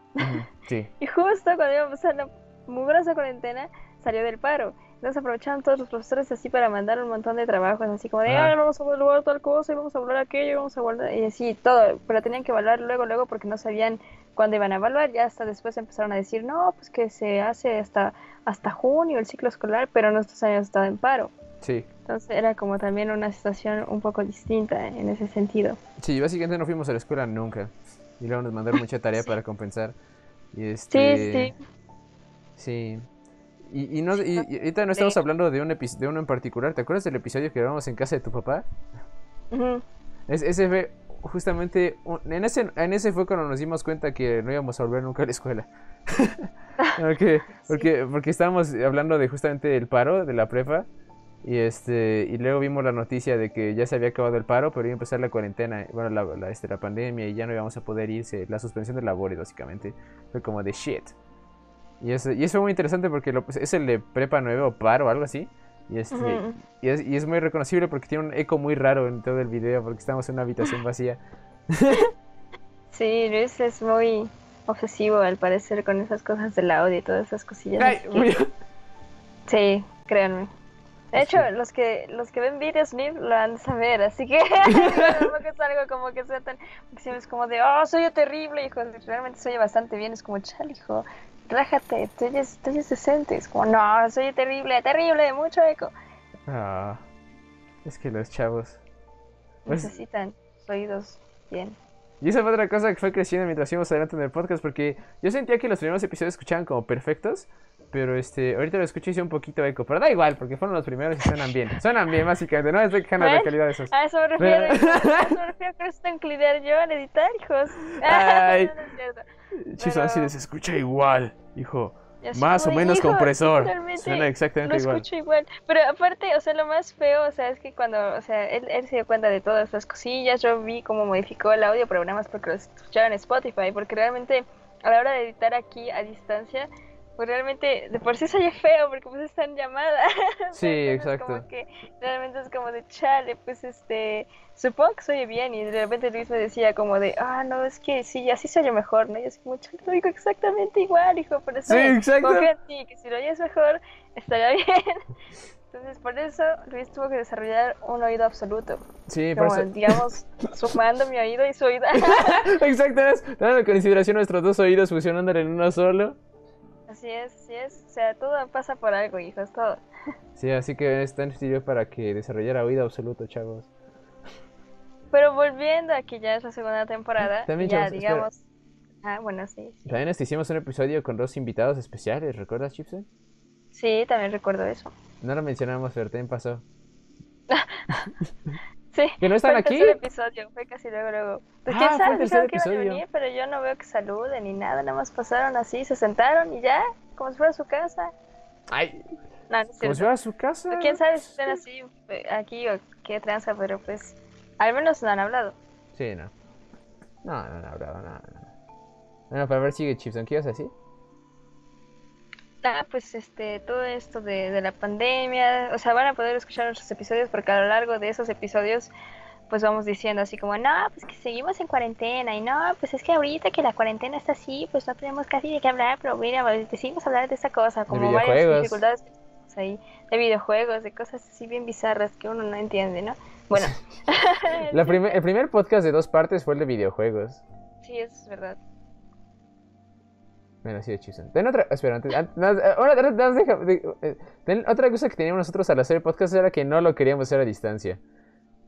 Sí. y justo cuando íbamos a la mugrosa cuarentena, salió del paro. Entonces aprovechaban todos los profesores así para mandar un montón de trabajos, así como de, ah, vamos a evaluar tal cosa, y vamos a evaluar aquello, y vamos a evaluar, y así, todo, pero tenían que evaluar luego, luego, porque no sabían cuándo iban a evaluar, ya hasta después empezaron a decir, no, pues que se hace hasta, hasta junio el ciclo escolar, pero nuestros años estado en paro. Sí. Entonces era como también una situación un poco distinta en ese sentido. Sí, básicamente no fuimos a la escuela nunca, y luego nos mandaron mucha tarea para compensar. Y este... Sí, sí. Sí. Y, y, no, y, ahorita no estamos hablando de un de uno en particular. ¿Te acuerdas del episodio que grabamos en casa de tu papá? ese fue justamente. en, ese, en ese fue cuando nos dimos cuenta que no íbamos a volver nunca a la escuela. porque, porque, porque estábamos hablando de justamente el paro de la prepa. Y este y luego vimos la noticia de que ya se había acabado el paro, pero iba a empezar la cuarentena, bueno, la, la, este, la pandemia y ya no íbamos a poder irse, la suspensión de labores básicamente. Fue como de shit. Y eso, y eso fue muy interesante porque lo, pues, es el de prepa nuevo, paro o algo así. Y, este, y, es, y, es, muy reconocible porque tiene un eco muy raro en todo el video porque estamos en una habitación vacía. sí, Luis es muy obsesivo al parecer con esas cosas del audio y todas esas cosillas. Sí, créanme. De hecho, los que los que ven videos NIF lo van a saber, así que tampoco es algo como que sea tan... Porque es como de, oh, soy terrible, hijo. Realmente soy bastante bien, es como, chal, hijo, relájate, tú eres, decente. Es como, no, soy terrible, terrible, mucho eco. Ah, es que los chavos pues necesitan oídos bien. Y esa fue otra cosa que fue creciendo mientras íbamos adelante en el podcast, porque yo sentía que los primeros episodios escuchaban como perfectos, pero este, ahorita lo escuché y hice un poquito eco, pero da igual, porque fueron los primeros y suenan bien. Suenan bien, básicamente, no estoy quejando de la calidad de esos. A eso me refiero, a eso me refiero que esto incluir yo en editar, hijos. Ay, no, así se escucha igual, hijo. Más o menos compresor. Suena exactamente lo escucho igual. Pero aparte, o sea, lo más feo, o sea, es que cuando, o sea, él, él se dio cuenta de todas estas cosillas, yo vi cómo modificó el audio, pero nada más porque lo escuchaba en Spotify, porque realmente a la hora de editar aquí a distancia, pues realmente de por sí se oye feo porque pues está en llamada. Sí, exacto. Como que realmente es como de chale, pues este, supongo que se oye bien y de repente Luis me decía como de, ah, no, es que sí, así se oye mejor, ¿no? Y así como, chale, lo digo exactamente igual, hijo, por eso sí, exacto. confío en que si lo oyes mejor, estaría bien. Entonces, por eso Luis tuvo que desarrollar un oído absoluto. Sí, como, por eso. digamos, sumando mi oído y su oído. exacto, dando en consideración nuestros dos oídos funcionando en uno solo. Así es, así es. O sea, todo pasa por algo, hijos, todo. Sí, así que este sirvió para que desarrollara oído absoluto, chavos. Pero volviendo a que ya es la segunda temporada, También, ya digamos... Ah, bueno, sí, También este, hicimos un episodio con dos invitados especiales, ¿recuerdas, Chipsen? Sí, también recuerdo eso. No lo mencionamos, pero también pasó. Sí. ¿Que no están aquí? Fue el episodio, fue casi luego, luego. Pues quién sabe, pensaron que iban a venir, pero yo no veo que saluden ni nada, nada más pasaron así, se sentaron y ya, como si fuera su casa. Ay. No, como si fuera su casa. Pues, quién sabe si están así eh, aquí o qué tranza, pero pues al menos no han hablado. Sí, no. No, no han hablado, nada. No, no. Bueno, para ver, sigue Chipson, ¿qué ibas a decir? Pues este, todo esto de, de, la pandemia, o sea, van a poder escuchar nuestros episodios porque a lo largo de esos episodios pues vamos diciendo así como, no, pues que seguimos en cuarentena y no, pues es que ahorita que la cuarentena está así, pues no tenemos casi de qué hablar, pero mira, decidimos hablar de esta cosa, como varias dificultades ahí, de videojuegos, de cosas así bien bizarras que uno no entiende, ¿no? Bueno. la el primer podcast de dos partes fue el de videojuegos. Sí, eso es verdad. Bueno, sí. Ten otra. Espera, antes. otra cosa que teníamos nosotros al hacer el podcast era que no lo queríamos hacer a distancia.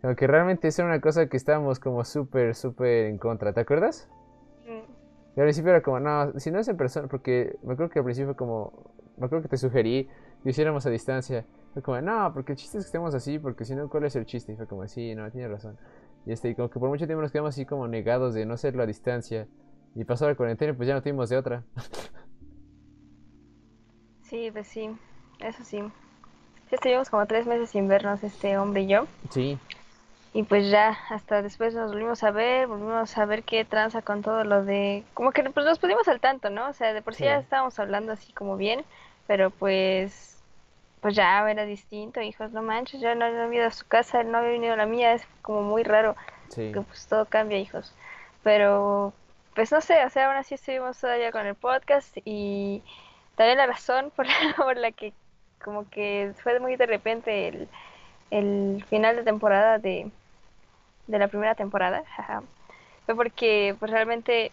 Como que realmente eso era una cosa que estábamos como súper, súper en contra. ¿Te acuerdas? Mm. Y al principio era como, no, si no es en persona, porque me acuerdo que al principio como, me acuerdo que te sugerí que hiciéramos a distancia. Fue como, no, porque el chiste es que estemos así, porque si no, ¿cuál es el chiste? Y fue como, sí, no, tienes razón. Y este, y como que por mucho tiempo nos quedamos así como negados de no hacerlo a distancia. Y pasó la cuarentena y pues ya no tuvimos de otra. Sí, pues sí, eso sí. estuvimos como tres meses sin vernos este hombre y yo. Sí. Y pues ya, hasta después nos volvimos a ver, volvimos a ver qué tranza con todo lo de... Como que pues nos pusimos al tanto, ¿no? O sea, de por sí, ya estábamos hablando así como bien, pero pues... Pues ya era distinto, hijos, no manches, yo no había ido a su casa, él no había venido a la mía, es como muy raro. Sí. Que pues todo cambia, hijos. Pero pues no sé, o sea, aún así estuvimos todavía con el podcast y también la razón por la, por la que como que fue muy de repente el, el final de temporada de, de la primera temporada. Fue porque pues realmente,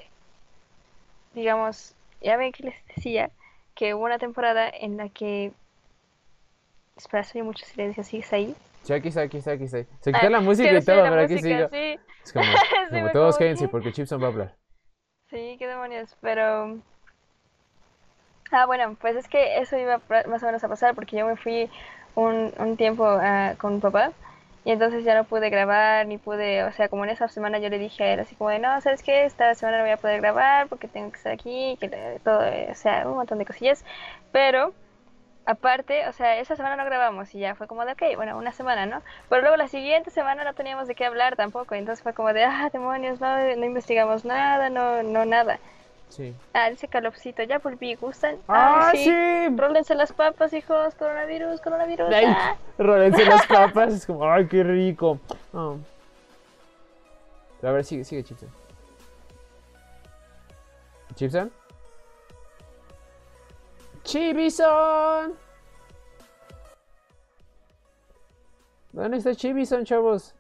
digamos, ya ven que les decía que hubo una temporada en la que... Espera, soy mucho silencio, ¿sigues ahí? Sí, aquí está, aquí está, aquí está. Se quitó la música y todo, pero aquí sigo. Sí. Es como, como todos cállense porque Chipson va a hablar. Sí, qué demonios, pero... Ah, bueno, pues es que eso iba más o menos a pasar porque yo me fui un, un tiempo uh, con papá y entonces ya no pude grabar ni pude, o sea, como en esa semana yo le dije a él así como de, no, ¿sabes qué? Esta semana no voy a poder grabar porque tengo que estar aquí, que todo, o sea, un montón de cosillas, pero aparte, o sea, esa semana no grabamos y ya fue como de, ok, bueno, una semana, ¿no? Pero luego la siguiente semana no teníamos de qué hablar tampoco, entonces fue como de, ah, demonios, no, no investigamos nada, no, no, nada. Sí. Ah, dice Calopsito, ya volví, ¿gustan? ¡Ah, ah sí! sí. Rólense las papas, hijos, coronavirus, coronavirus. Ay, ah. Rólense las papas, es como, ¡ay, qué rico! Oh. A ver, sigue, sigue, Chipson. ¿Chipson? ¡Chibison! ¿Dónde está Chibison, chavos?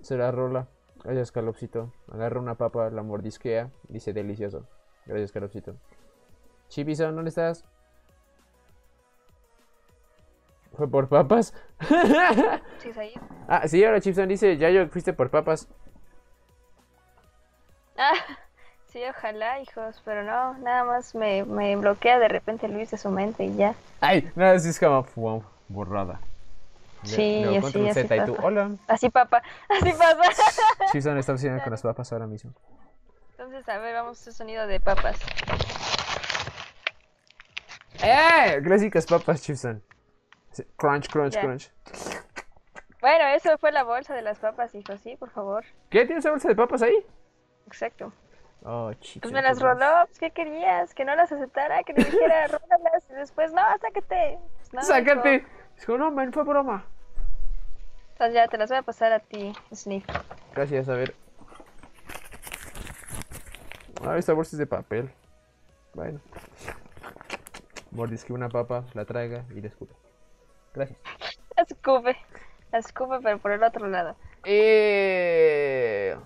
Se la rola. Gracias, Calopsito. Agarra una papa, la mordisquea. Dice delicioso. Gracias, Calopsito. Chibison, ¿dónde estás? ¿Fue por papas? Sí. Ah, sí, ahora Chipson dice, ya yo fuiste por papas. Ah. Sí, ojalá, hijos, pero no, nada más me, me bloquea de repente Luis de su mente y ya. Ay, nada, así es como wow, borrada. Sí, así, así Z y tú, hola. Así pasa. Chipson está haciendo con las papas ahora mismo. Entonces, a ver, vamos a sonido de papas. ¡Eh! Clásicas papas, Chipson. Crunch, crunch, crunch. Bueno, eso fue la bolsa de las papas, hijos, sí, por favor. ¿Qué? ¿Tienes esa bolsa de papas ahí? Exacto. Oh, pues me las roló, pues, ¿qué querías? Que no las aceptara, que le dijera, rólalas y después, no, sácate. Pues, no, sácate. Dijo, no, man, fue broma. Entonces ya te las voy a pasar a ti, Sniff. Gracias, a ver. Ah, esta bolsa es de papel. Bueno. Mordisque una papa, la traiga y la escupe. Gracias. La escupe. La escupe, pero por el otro lado. Eh...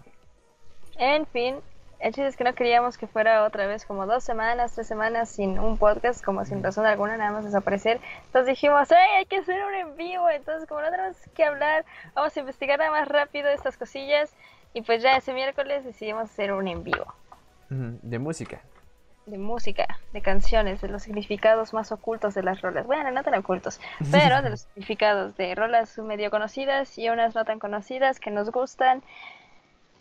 En fin, el chiste es que no queríamos que fuera otra vez como dos semanas, tres semanas sin un podcast, como sin razón alguna, nada más desaparecer. Entonces dijimos, ¡ay, hay que hacer un en vivo! Entonces, como no tenemos que hablar, vamos a investigar nada más rápido estas cosillas. Y pues ya ese miércoles decidimos hacer un en vivo. De música. De música, de canciones, de los significados más ocultos de las rolas. Bueno, no tan ocultos, pero de los significados de rolas medio conocidas y unas no tan conocidas que nos gustan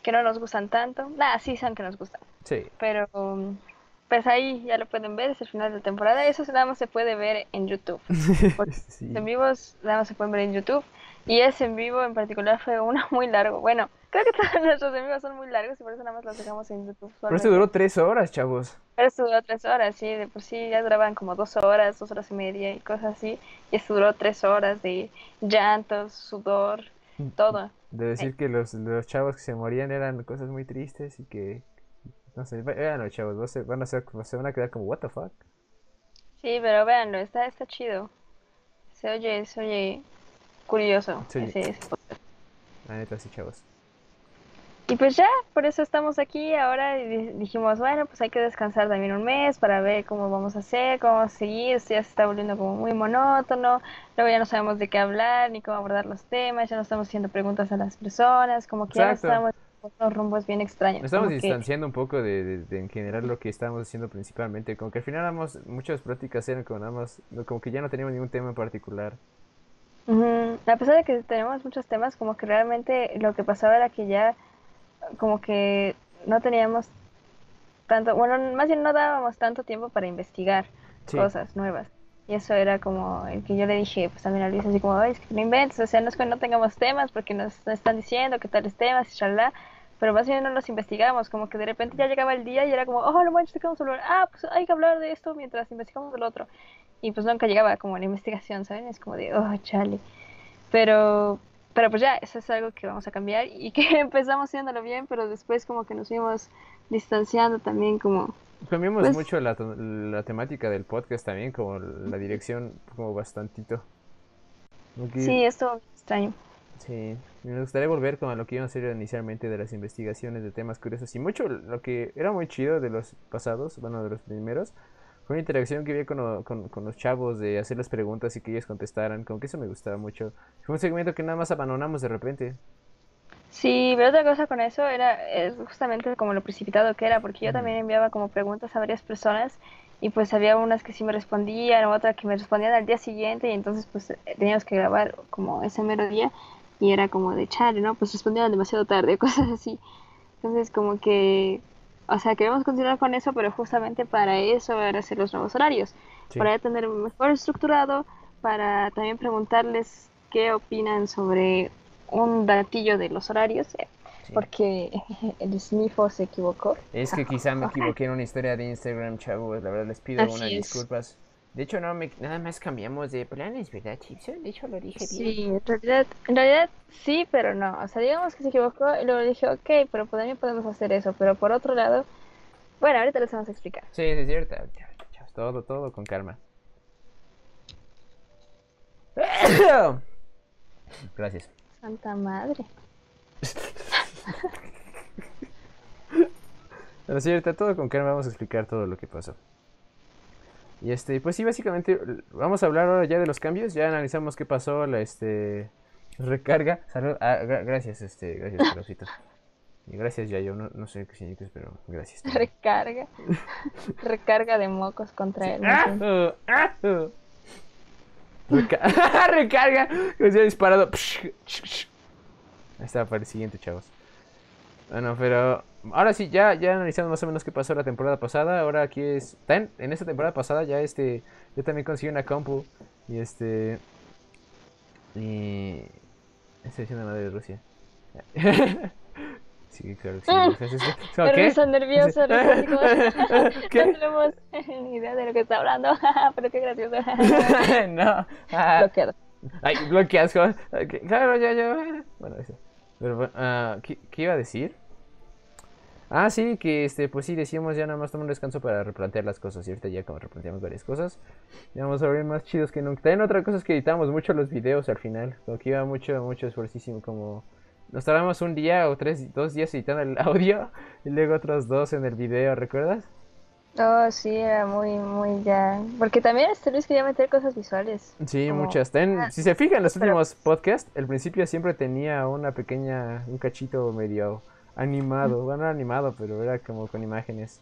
que no nos gustan tanto. Nada, sí son que nos gustan. Sí. Pero pues ahí ya lo pueden ver, es el final de temporada. Eso nada más se puede ver en YouTube. En vivos nada más se pueden ver en YouTube. Y ese en vivo en particular fue uno muy largo. Bueno, creo que todos nuestros en vivos son muy largos y por eso nada más los dejamos en YouTube. Pero este duró tres horas, chavos. Pero esto duró tres horas, sí. De por sí ya duraban como dos horas, dos horas y media y cosas así. Y esto duró tres horas de llantos, sudor, mm. todo de decir que los, los chavos que se morían eran cosas muy tristes y que no sé, véanlo chavos, se van a ser, se van a quedar como what the fuck. Sí, pero véanlo, está, está chido. Se oye, se oye curioso. Sí. Ese, La neta sí, chavos. Y pues ya, por eso estamos aquí ahora y dijimos, bueno, pues hay que descansar también un mes para ver cómo vamos a hacer, cómo vamos a seguir, esto ya se está volviendo como muy monótono, luego ya no sabemos de qué hablar ni cómo abordar los temas, ya no estamos haciendo preguntas a las personas, como que ya estamos en unos rumbos bien extraños. estamos distanciando un poco de, en general lo que estamos haciendo principalmente, como que al final damos muchas prácticas eran como nada más, como que ya no teníamos ningún tema en particular. A pesar de que tenemos muchos temas, como que realmente lo que pasaba era que ya como que no teníamos tanto, bueno, más bien no dábamos tanto tiempo para investigar cosas nuevas. Y eso era como el que yo le dije, pues también a Luis, así como, es que no inventes, o sea, no es que no tengamos temas porque nos, están diciendo que tales temas y chalá, pero más bien no los investigamos, como que de repente ya llegaba el día y era como, oh, no manches, ¿qué vamos a hablar? Ah, pues hay que hablar de esto mientras investigamos del otro. Y pues nunca llegaba como la investigación, ¿saben? Es como de, oh, chale. Pero pero pues ya, eso es algo que vamos a cambiar y que empezamos haciéndolo bien, pero después como que nos fuimos distanciando también como... Cambiamos pues mucho la, la, temática del podcast también, como la dirección, como bastantito. Sí, esto extraño. Sí, me gustaría volver con lo que iban a hacer inicialmente de las investigaciones de temas curiosos y mucho lo que era muy chido de los pasados, bueno, de los primeros, fue una interacción que había con, con, los chavos de hacerles preguntas y que ellos contestaran, como que eso me gustaba mucho. Fue un segmento que nada más abandonamos de repente. Sí, pero otra cosa con eso era es justamente como lo precipitado que era, porque yo también enviaba como preguntas a varias personas y pues había unas que sí me respondían, otras que me respondían al día siguiente y entonces pues teníamos que grabar como ese mero día y era como de chale, ¿no? Pues respondían demasiado tarde, cosas así. Entonces como que, o sea, queremos continuar con eso, pero justamente para eso era hacer los nuevos horarios, para tener mejor estructurado, para también preguntarles qué opinan sobre un datillo de los horarios, eh, porque el snifo se equivocó. Es que quizá me equivoqué en una historia de Instagram, chavos. La verdad les pido unas disculpas. De hecho, no, nada más cambiamos de planes, ¿verdad, Chipson? De hecho, lo dije bien. Sí, en realidad, en realidad sí, pero no. O sea, digamos que se equivocó y luego dije, ok, pero pues también podemos hacer eso. Pero por otro lado, bueno, ahorita les vamos a explicar. Sí, es cierto. Todo, todo con calma. Gracias. Santa madre. Pero cierto, todo con calma vamos a explicar todo lo que pasó. Y este, pues sí, básicamente vamos a hablar ahora ya de los cambios. Ya analizamos qué pasó, la este recarga. Salud. Ah, gracias, este, gracias, Carlosito. Y gracias, ya yo no, no sé qué significa, pero gracias. Recarga. recarga de mocos contra él. Ah, ah. Recarga. Que se ha disparado. Ahí está para el siguiente, chavos. Bueno, pero ahora sí, ya, ya analizamos más o menos qué pasó la temporada pasada. Ahora aquí es. En, en esta temporada pasada ya este. Yo también conseguí una compu. Y este. Y. Estoy diciendo madre de Rusia. Sí, claro, sí. ¿Qué? Nerviosa, nerviosa. ¿Qué? No tenemos ni idea de lo que está hablando, pero qué gracioso. no. Ah. Bloqueado. Ay, bloqueas. Claro, ya, ya. Bueno, eso. Pero, uh, ¿qué, ¿qué, iba a decir? Ah, sí, que este, pues sí, decíamos ya nada más tomar un descanso para replantear las cosas. Y ahorita ya como replanteamos varias cosas, ya vamos a ver más chidos que nunca. También otra cosa es que editamos mucho los videos al final. Como que iba mucho, mucho esfuercísimo como nos tardamos un día o tres, dos días editando el audio y luego otros dos en el video, ¿recuerdas? Oh, sí, era muy, muy ya. Porque también este Luis quería meter cosas visuales. Sí, muchas. Ah, si se fijan en los últimos podcasts, el principio siempre tenía una pequeña, un cachito medio animado. Bueno, no animado, pero era como con imágenes.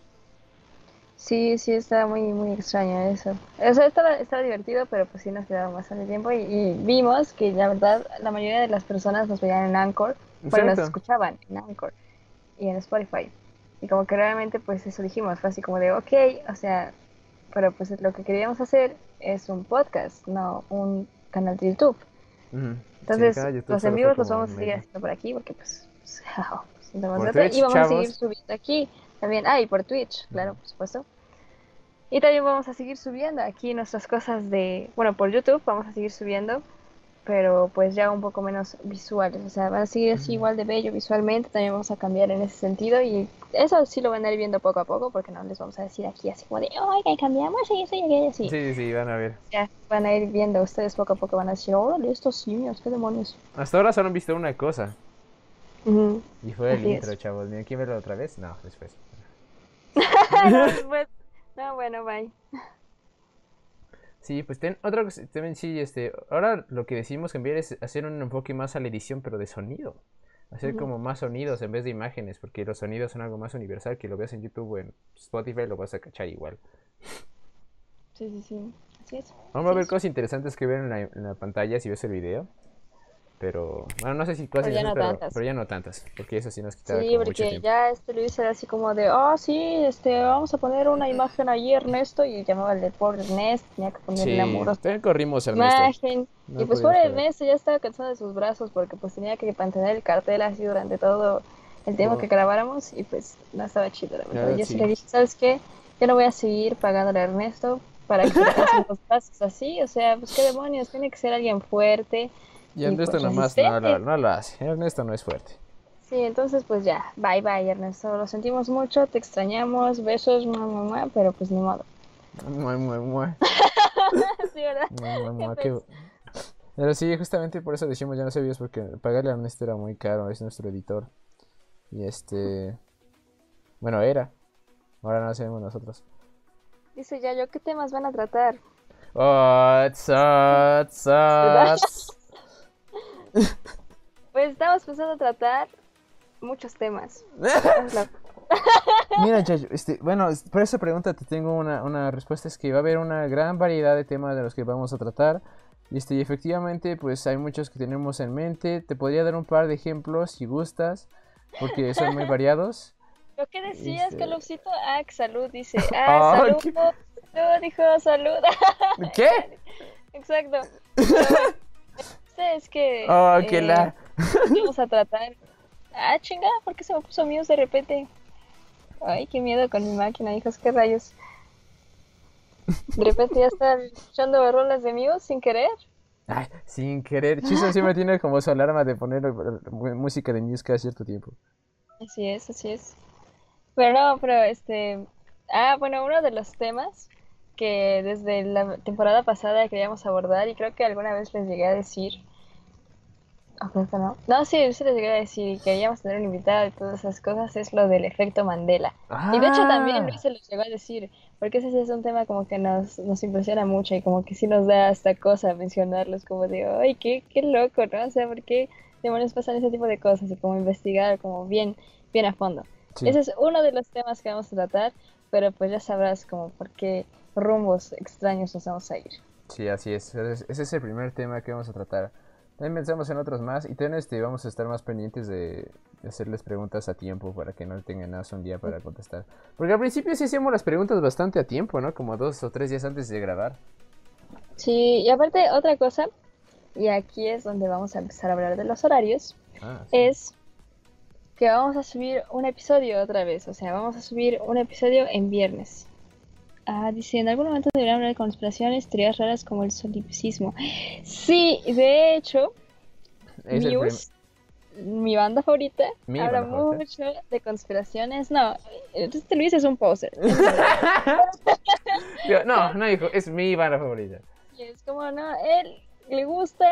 Sí, sí, estaba muy, muy extraño eso. O sea, estaba, estaba divertido, pero pues sí nos quedaba bastante tiempo y, vimos que la verdad la mayoría de las personas nos veían en Anchor, pero nos escuchaban en Anchor y en Spotify. Y como que realmente pues eso dijimos, fue así como de, ok, o sea, pero pues lo que queríamos hacer es un podcast, no un canal de YouTube. Entonces, los en vivos los vamos a seguir haciendo por aquí porque pues, pues y vamos a seguir subiendo aquí. También, ah, y por Twitch, claro, por supuesto. Y también vamos a seguir subiendo aquí nuestras cosas de, bueno, por YouTube vamos a seguir subiendo, pero pues ya un poco menos visuales, o sea, van a seguir así igual de bello visualmente, también vamos a cambiar en ese sentido y eso sí lo van a ir viendo poco a poco, porque no les vamos a decir aquí así como de, oiga, cambiamos y eso y aquello así. Sí, sí, van a ver. Ya, van a ir viendo, ustedes poco a poco van a decir, órale, estos niños, qué demonios. Hasta ahora solo han visto una cosa. Y fue el intro, chavos. Miren, ¿quién verlo otra vez? No, después. no, bueno, bye. Sí, pues ten, otra cosa, también sí, este, ahora lo que decimos cambiar es hacer un enfoque más a la edición, pero de sonido. Hacer como más sonidos en vez de imágenes, porque los sonidos son algo más universal, que lo veas en YouTube o en Spotify lo vas a cachar igual. Sí, sí, sí, así es. Vamos a ver cosas interesantes que ver en la, en la pantalla si ves el video. Pero, bueno, no sé si cosas pero, ya no tantas. pero ya no tantas, porque eso sí nos quitaba Sí, porque ya este Luis era así como de, oh, sí, este, vamos a poner una imagen ahí, Ernesto, y llamaba al de pobre Ernesto, tenía que ponerle sí, amor. También corrimos Ernesto. Imagen. y pues pobre Ernesto ya estaba cansado de sus brazos, porque pues tenía que mantener el cartel así durante todo el tiempo que grabáramos, y pues no estaba chido, la verdad. yo sí. le dije, ¿sabes qué? Yo no voy a seguir pagándole a Ernesto para que se los brazos así, o sea, pues qué demonios, tiene que ser alguien fuerte, Y Ernesto pues, nomás no, no, lo hace. Ernesto no es fuerte. Sí, entonces pues ya, bye bye Ernesto, lo sentimos mucho, te extrañamos, besos, mamá, pero pues ni modo. Muy, muy, muy. sí, ¿verdad? Muy, muy, Pero sí, justamente por eso decimos ya no sé videos porque pagarle a Ernesto era muy caro, es nuestro editor. Y este... Bueno, era. Ahora no lo hacemos nosotros. Dice ya yo, ¿qué temas van a tratar? Oh, pues estamos pensando tratar muchos temas. Mira, Yayo, este, bueno, por esa pregunta te tengo una, una, respuesta, es que va a haber una gran variedad de temas de los que vamos a tratar. Y este, y efectivamente, pues hay muchos que tenemos en mente. Te podría dar un par de ejemplos si gustas, porque son muy variados. Lo que decías, este... ah, salud, dice. Ah, salud, salud, dijo salud. ¿Qué? Exacto. es que... Oh, que la... Eh, vamos a tratar Ah, chinga, ¿por qué se me puso mío de repente? Ay, qué miedo con mi máquina, hijos, qué rayos. De repente ya están escuchando rolas de míos sin querer. Ay, sin querer. Chiso siempre tiene como su alarma de poner música de Muse cada cierto tiempo. Así es, así es. Pero no, pero este... Ah, bueno, uno de los temas que desde la temporada pasada queríamos abordar y creo que alguna vez les llegué a decir no. No, sí, sí les llegué a decir que queríamos tener un invitado y todas esas cosas, es lo del efecto Mandela. Y de hecho también Luis se los llegó a decir, porque ese sí es un tema como que nos, nos impresiona mucho y como que sí nos da hasta cosa mencionarlos, como digo, ay, qué, qué loco, ¿no? O sea, ¿por qué demonios pasan ese tipo de cosas? Y como investigar como bien, bien a fondo. Ese es uno de los temas que vamos a tratar, pero pues ya sabrás como por qué rumbos extraños nos vamos a ir. Sí, así es. Ese es el primer tema que vamos a tratar. También pensamos en otros más y también este, vamos a estar más pendientes de, hacerles preguntas a tiempo para que no tengan nada un día para contestar. Porque al principio sí hacíamos las preguntas bastante a tiempo, ¿no? Como dos o tres días antes de grabar. Sí, y aparte otra cosa, y aquí es donde vamos a empezar a hablar de los horarios, ah, es que vamos a subir un episodio otra vez, o sea, vamos a subir un episodio en viernes. Ah, dice, en algún momento deberían hablar de conspiraciones, teorías raras como el solipsismo. Sí, de hecho, Muse, mi banda favorita, habla mucho de conspiraciones. No, este Luis es un poser. no, no dijo, es mi banda favorita. Y es como, no, él le gusta,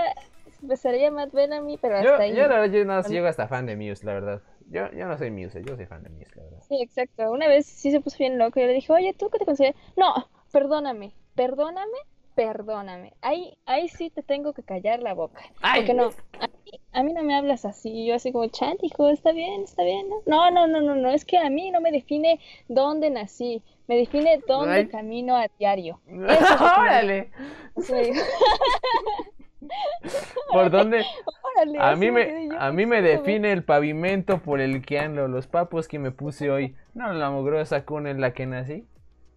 empezaría Matt Bellamy, pero hasta ahí. Yo, la verdad, yo no llego hasta fan de Muse, la verdad. Yo, yo no soy Muse, yo soy fan de Muse. Sí, exacto. Una vez sí se puso bien loco y yo le dije, oye, ¿tú qué te consideras? No, perdóname, perdóname, perdóname. Ahí, ahí sí te tengo que callar la boca. Porque no, a mí, no me hablas así. Yo así como, chat, hijo, está bien, está bien. No, no, no, no, no, es que a mí no me define dónde nací. Me define dónde camino a diario. ¡Órale! ¿Por dónde? a mí me, a mí me define el pavimento por el que ando, los papos que me puse hoy. No la mugrosa cuna en la que nací.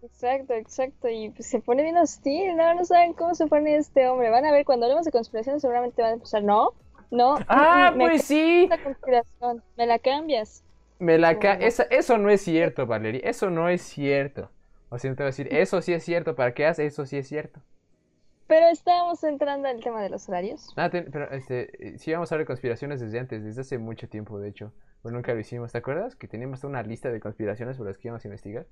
Exacto, exacto. Y pues se pone bien hostil, ¿no? No saben cómo se pone este hombre. Van a ver, cuando hablemos de conspiración seguramente van a empezar, no, no. Ah, pues sí. conspiración. Me la cambias. Me la ca eso no es cierto, Valeria. Eso no es cierto. O sea, te voy a decir, eso sí es cierto. ¿Para qué haces? Eso sí es cierto. Pero estábamos entrando al tema de los horarios. Ah, pero este, sí vamos a hablar de conspiraciones desde antes, desde hace mucho tiempo, de hecho. Pero nunca lo hicimos. ¿Te acuerdas? Que teníamos una lista de conspiraciones por las que íbamos a investigar.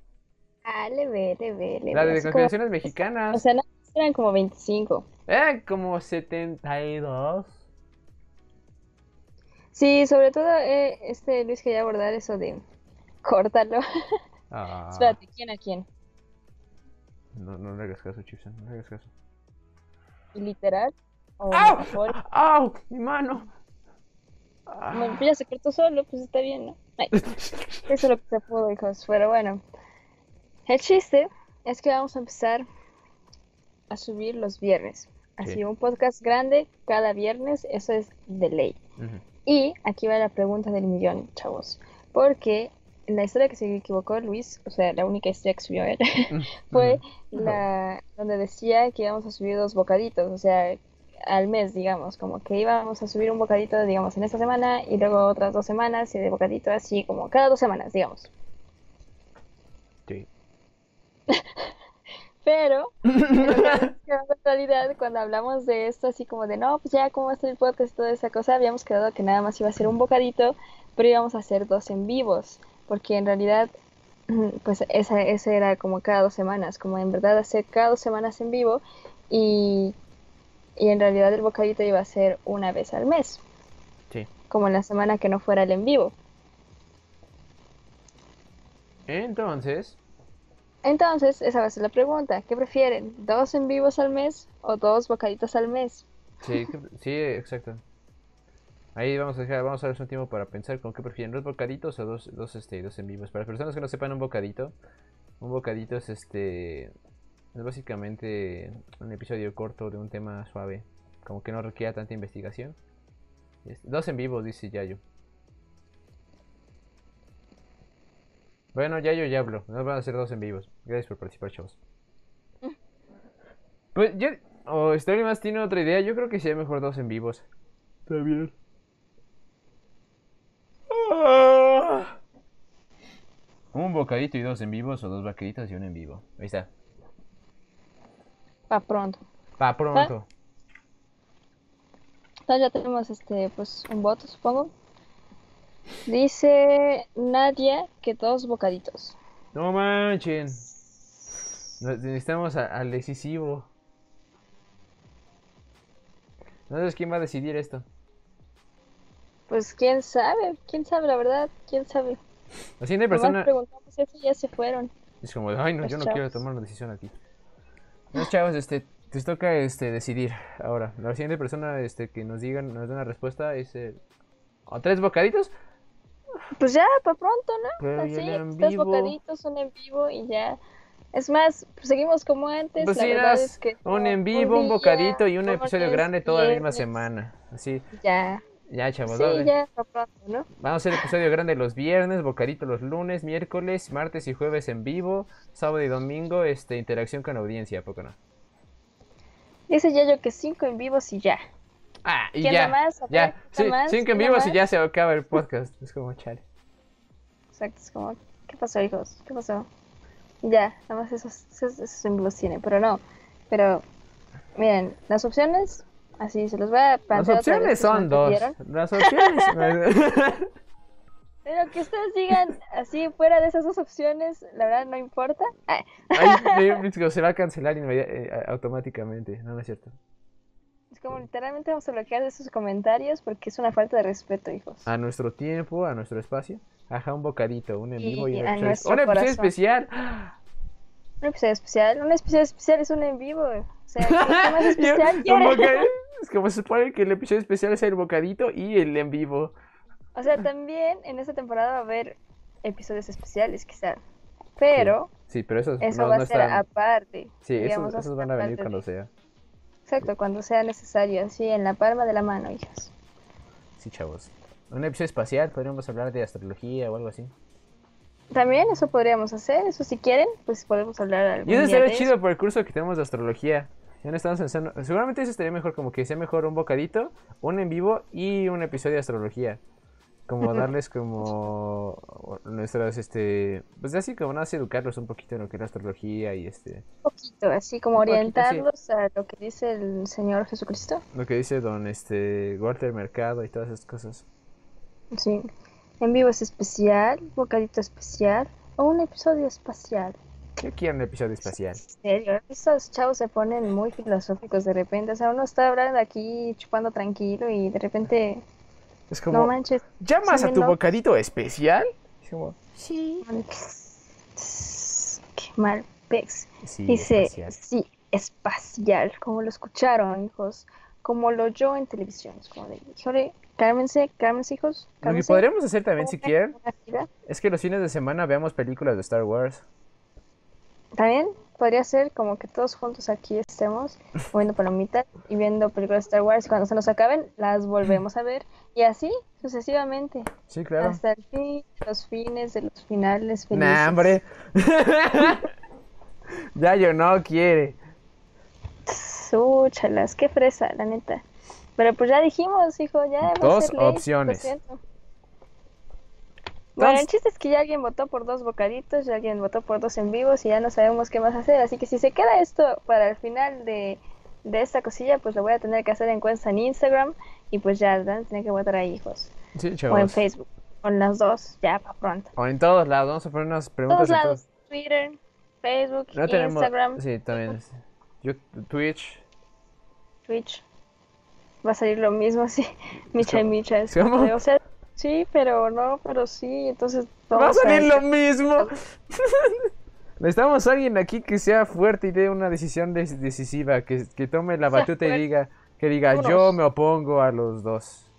Ah, le ve, le ve, le La de conspiraciones mexicanas. O sea, no, eran como 25. Eh, como 72. Sí, sobre todo, eh, este Luis quería abordar eso de córtalo. Ah. Espérate, ¿quién a quién? No, no le hagas caso, Chipson, no le hagas caso literal. O ¡Au! ¡Au! ¡Mi mano! Ya se cortó solo, pues está bien, ¿no? eso es lo que se pudo, hijos. Pero bueno, el chiste es que vamos a empezar a subir los viernes. Así, un podcast grande cada viernes, eso es de ley. Y aquí va la pregunta del millón, chavos. Porque la historia que se equivocó Luis, o sea, la única historia que subió él, fue la donde decía que íbamos a subir dos bocaditos, o sea, al mes, digamos, como que íbamos a subir un bocadito, digamos, en esta semana y luego otras dos semanas y de bocadito así como cada dos semanas, digamos. Sí. Pero, en realidad, cuando hablamos de esto, así como de, no, pues ya, ¿cómo va a ser el podcast y toda esa cosa? Habíamos quedado que nada más iba a ser un bocadito, pero íbamos a hacer dos en vivos, porque en realidad, pues esa, esa era como cada dos semanas, como en verdad hacer cada dos semanas en vivo, y, y en realidad el bocadito iba a ser una vez al mes. Sí. Como en la semana que no fuera el en vivo. Entonces, entonces, esa va a ser la pregunta. ¿Qué prefieren? ¿Dos en vivos al mes o dos bocaditos al mes? Sí, sí, exacto. Ahí vamos a dejar, vamos a darles un tiempo para pensar con qué prefieren, dos bocaditos o dos, dos, este, dos en vivos. Para las personas que no sepan un bocadito, un bocadito es este, es básicamente un episodio corto de un tema suave, como que no requiera tanta investigación. Dos en vivos, dice Yayo. Bueno, ya yo ya hablo. Nos van a hacer dos en vivos. Gracias por participar, chavos. Pues yo. O oh, Story más tiene otra idea. Yo creo que sería mejor dos en vivos. Está bien. Ah. Un bocadito y dos en vivos o dos bocaditos y uno en vivo. Ahí está. Pa pronto. Pa pronto. Ya tenemos este pues un voto, supongo. Dice Nadia que dos bocaditos. No manchen. Necesitamos al decisivo. No sabes quién va a decidir esto. Pues quién sabe, quién sabe la verdad, quién sabe. La siguiente persona. preguntamos si ya se fueron. Es como, ay no, yo no quiero tomar una decisión aquí. Los chavos, este, te toca este decidir ahora. La siguiente persona este que nos digan, nos dé una respuesta es ¿O tres bocaditos? Pues ya, para pronto, ¿no? Así, tres bocaditos, un en vivo y ya. Es más, pues seguimos como antes. Pues la verdad es que un en vivo, un, bocadito y un episodio grande toda la misma semana. Así. Ya. Ya, chavos. Sí, ya, pronto, ¿no? Vamos a hacer episodio grande los viernes, bocadito los lunes, miércoles, martes y jueves en vivo, sábado y domingo, este, interacción con audiencia, ¿poco no? Dice ya yo que cinco en vivos y ya. Ah, y ya. Más? Ya, sí, cinco en vivo y ya se acaba el podcast. Es como chale. Exacto, es como, ¿qué pasó, hijos? ¿Qué pasó? Ya, nada más esos, esos, en vivos tiene, pero no. Pero, miren, las opciones, así se los voy a plantear. Las opciones son dos. Las opciones. Pero que ustedes digan así fuera de esas dos opciones, la verdad no importa. Ay. se va a cancelar eh, automáticamente, no, no es cierto como literalmente vamos a bloquear esos comentarios porque es una falta de respeto, hijos. A nuestro tiempo, a nuestro espacio. Ajá, un bocadito, un en vivo y, un episodio, un episodio especial. Un episodio especial. Un episodio especial es un en vivo. Sea, ¿qué más especial Es como se supone que el episodio especial es el bocadito y el en vivo. O sea, también en esta temporada va a haber episodios especiales, quizá. Pero. Sí, pero esos eso va a ser aparte. Sí, esos, esos van a venir cuando sea. Exacto, cuando sea necesario, así en la palma de la mano, hijas. Sí, chavos. Un episodio espacial, podríamos hablar de astrología o algo así. También eso podríamos hacer, eso si quieren, pues podemos hablar algún Y eso sería chido por el curso que tenemos de astrología. Ya no estamos pensando, seguramente eso estaría mejor como que sea mejor un bocadito, un en vivo y un episodio de astrología. Como darles como nuestras este pues así como nada educarlos un poquito en lo que es la astrología y este un poquito así como orientarlos a lo que dice el Señor Jesucristo. Lo que dice don este Walter Mercado y todas esas cosas. Sí. En vivo es especial bocadito especial o un episodio espacial ¿Qué quieren un episodio espacial? En serio, estos chavos se ponen muy filosóficos de repente. O sea, uno está hablando aquí, chupando tranquilo y de repente es como, no manches. ¿llamas a tu bocadito especial? sí. Qué mal, Pex. Dice, sí, espacial, como lo escucharon, hijos. Como lo yo en televisión. Es como de, híjole, cálmense, cálmense, hijos. Lo que podríamos hacer también, si quieren, es que los fines de semana veamos películas de Star Wars. También podría ser como que todos juntos aquí estemos viendo palomitas y viendo películas de Star Wars y cuando se nos acaben las volvemos a ver y así sucesivamente. Sí, claro. Hasta el fin, los fines de los finales felices. Nah, hombre. ya yo no quiere. Súchalas, qué fresa, la neta. Pero pues ya dijimos, hijo, ya Dos opciones. Bueno, el chiste es que ya alguien votó por dos bocaditos, ya alguien votó por dos en vivos y ya no sabemos qué más hacer. Así que si se queda esto para el final de, esta cosilla, pues lo voy a tener que hacer en cuenta en Instagram y pues ya van a tener que votar ahí, hijos. Sí, O en Facebook. O en las dos, ya para pronto. O en todos lados, vamos a poner unas preguntas. Todos lados, Twitter, Facebook, Instagram. Sí, también. Twitch. Twitch. Va a salir lo mismo, sí. Micha y Micha. O sea, Sí, pero no, pero sí, entonces... Va a salir lo mismo. Necesitamos a alguien aquí que sea fuerte y dé una decisión decisiva, que, que tome la batuta y diga, que diga, yo me opongo a los dos.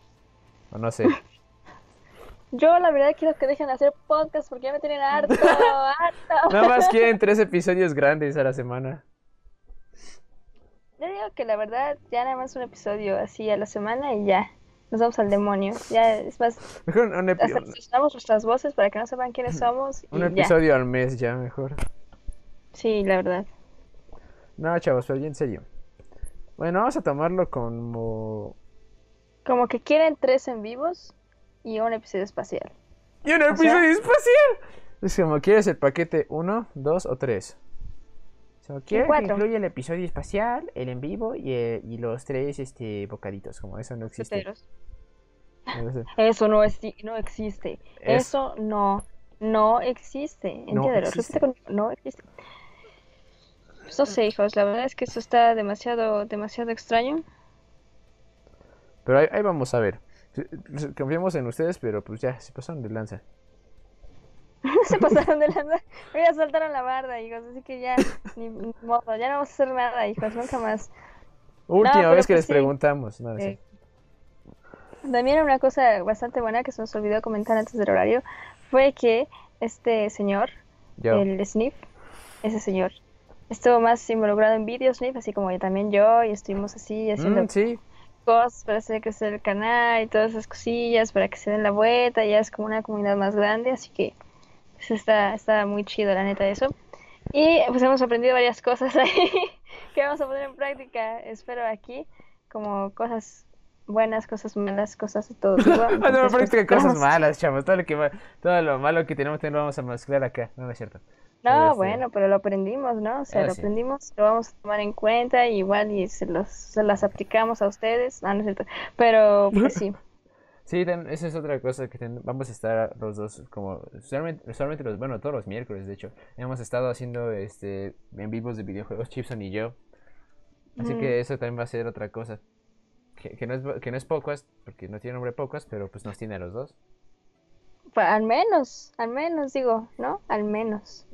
O no sé. Yo la verdad quiero que dejen de hacer podcast porque ya me tienen harto, harto. Nada más quieren tres episodios grandes a la semana. Yo digo que la verdad ya nada más un episodio así a la semana y ya nos vamos al demonio. Ya es más. Mejor un, nuestras voces para que no sepan quiénes somos. un episodio al mes ya, mejor. Sí, la verdad. No, chavos, pero en serio. Bueno, vamos a tomarlo como. Como que quieren tres en vivos y un episodio espacial. ¡Y un episodio espacial! Es como, ¿quieres el paquete 1, 2 o 3? So, quiero que incluya el episodio espacial, el en vivo y, eh, y los tres este, bocaditos, como eso no existe. Eso no, es, no existe. Eso no, no existe. No existe. no existe. No sé, hijos, la verdad es que eso está demasiado, demasiado extraño. Pero ahí, ahí vamos a ver. Confiamos en ustedes, pero pues ya, se pasaron de lanza. se pasaron de lanza. Ya saltaron la barda, hijos. Así que ya, ni modo, ya no vamos a hacer nada, hijos, nunca más. Última vez que pues les preguntamos. No, También una cosa bastante buena que se nos olvidó comentar antes del horario fue que este señor, el Sniff, ese señor, estuvo más involucrado en videos Sniff, así como también yo, y estuvimos así haciendo mm, cosas para hacer crecer el canal y todas esas cosillas para que se den la vuelta, ya es como una comunidad más grande, así que está, está muy chido, la neta, eso. Y pues hemos aprendido varias cosas ahí que vamos a poner en práctica, espero aquí, como cosas buenas, cosas malas, cosas de todo tipo. no, práctica pues, cosas malas, chavos. Todo lo, que, todo lo malo que tenemos, lo vamos a mezclar acá. No, es cierto. No, este, bueno, pero lo aprendimos, ¿no? O sea, ah, lo aprendimos, lo vamos a tomar en cuenta, y igual y se, los, se las aplicamos a ustedes. No, no es cierto. Pero, pues sí. Sí, esa es otra cosa que vamos a estar los dos como solamente, los bueno todos los miércoles de hecho hemos estado haciendo este en vivos de videojuegos Chipson y yo. Así que eso también va a ser otra cosa que, no es que no es pocas porque no tiene nombre pocas pero pues nos tiene a los dos. Pues, al menos al menos digo no al menos.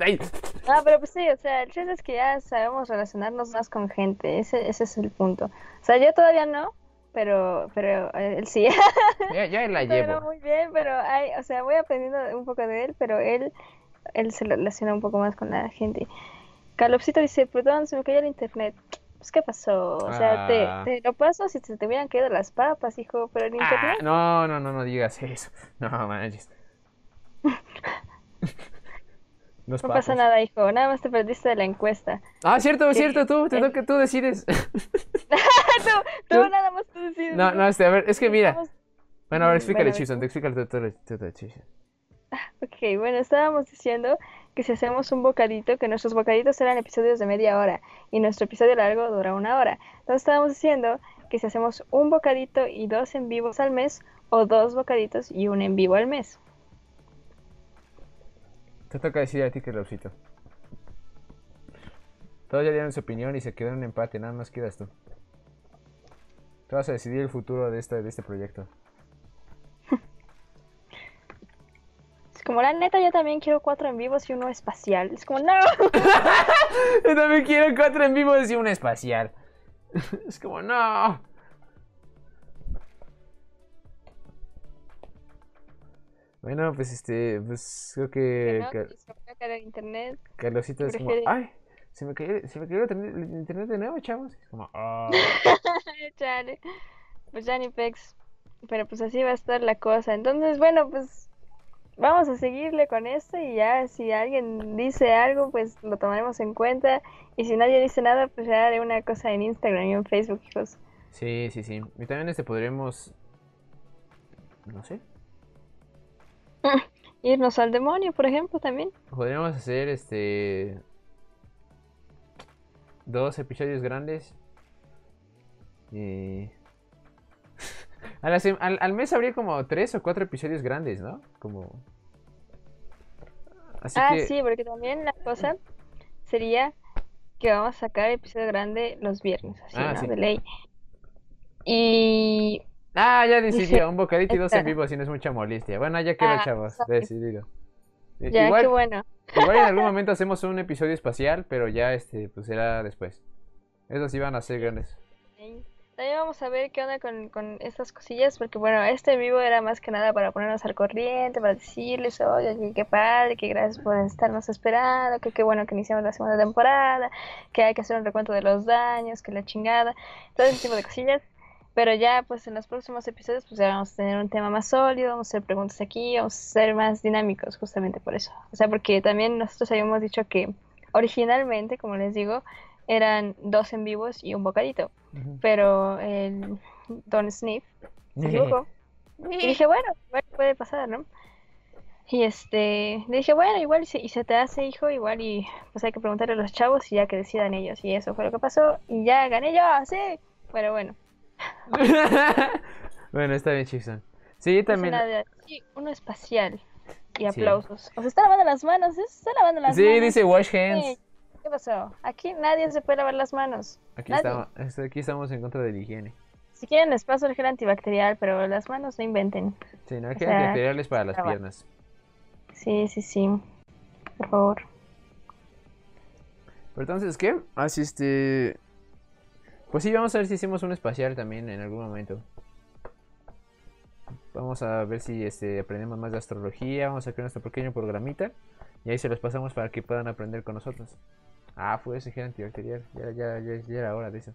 Ah pero pues sí o sea el chiste es que ya sabemos relacionarnos más con gente ese ese es el punto. O sea yo todavía no pero, pero él sí. ya, ya la llevo. muy bien, pero hay, o sea, voy aprendiendo un poco de él, pero él, él se relaciona un poco más con la gente. Calopsito dice, perdón, se me cayó el internet. Pues, ¿qué pasó? O sea, te, ah. te, lo paso si se te hubieran caído las papas, hijo, pero el ah, internet... no, no, no, no digas eso. No, manches. no pasa nada, hijo. Nada más te perdiste de la encuesta. Ah, cierto, cierto. Tú, te toca, tú decides. tú, tú, nada más tú decides. No, no, este, a ver, es que mira. Bueno, a ver, explícale, Chison. Te explícale todo, todo, Chison. Ok, bueno, estábamos diciendo que si hacemos un bocadito, que nuestros bocaditos eran episodios de media hora y nuestro episodio largo dura una hora. Entonces estábamos diciendo que si hacemos un bocadito y dos en vivos al mes, o dos bocaditos y un en vivo al mes. Te toca decir a ti que. Todos ya dieron su opinión y se quedó en un empate, nada más quedas tú. Tú vas a decidir el futuro de este, de este proyecto. Es como la neta, yo también quiero cuatro en vivos y uno espacial. Es como, no. yo también quiero cuatro en vivos y uno espacial. es como, no. Bueno, pues este, pues creo que... que no, internet. Carlosito es como, ay, se me cayó, se me cayó el internet de nuevo, chavos. Es como, ah. Chale. Pues ya ni pex. Pero pues así va a estar la cosa. Entonces, bueno, pues vamos a seguirle con esto y ya si alguien dice algo, pues lo tomaremos en cuenta. Y si nadie dice nada, pues ya haré una cosa en Instagram y en Facebook, hijos. Sí, sí, sí. Y también este podremos... No sé, irnos al demonio, por ejemplo, también. Podríamos hacer este dos episodios grandes. Y al, al, mes habría como tres o cuatro episodios grandes, ¿no? Como ah, sí, porque también la cosa sería que vamos a sacar episodio grande los viernes, así, ah, ¿no? De ley. Y... Ah, ya decidió, un bocadito y dos en vivo, si no es mucha molestia. Bueno, ya quedó, ah, chavos, decidido. Ya, igual, qué bueno. Igual en algún momento hacemos un episodio espacial, pero ya este, pues será después. Esos iban a ser grandes. También vamos a ver qué onda con, con estas cosillas, porque bueno, este vivo era más que nada para ponernos al corriente, para decirles, oye, qué padre, que gracias por estarnos esperando, que qué bueno que iniciamos la segunda temporada, que hay que hacer un recuento de los daños, que la chingada, todo ese tipo de cosillas. Pero ya, pues en los próximos episodios, pues ya vamos a tener un tema más sólido, vamos a hacer preguntas aquí, vamos a ser más dinámicos, justamente por eso. O sea, porque también nosotros habíamos dicho que originalmente, como les digo, eran dos en vivos y un bocadito. Pero el Don Sniff se equivocó. y dije, bueno, puede pasar, ¿no? Y este, le dije, bueno, igual y se, te hace hijo, igual y pues hay que preguntarle a los chavos y ya que decidan ellos. Y eso fue lo que pasó. Y ya gané yo, sí. Pero bueno. bueno, está bien, Chixon. Sí, también. Sí, uno espacial. Y aplausos. O sea, está lavando las manos, ¿eh? está lavando las manos. Sí, dice wash hands. ¿Qué pasó? Aquí nadie se puede lavar las manos. Aquí, estamos, aquí estamos en contra de la higiene. Si quieren les paso el gel antibacterial, pero las manos no inventen. Sí, no, el gel antibacterial es para las piernas. Sí, sí, sí. Por favor. Pero entonces, ¿qué? Así este... Pues sí, vamos a ver si hicimos un espacial también en algún momento. Vamos a ver si este, aprendemos más de astrología. Vamos a crear nuestro pequeño programita. Y ahí se los pasamos para que puedan aprender con nosotros. Ah, fue ese gel antibacterial. Ya, ya, ya, ya era hora de eso.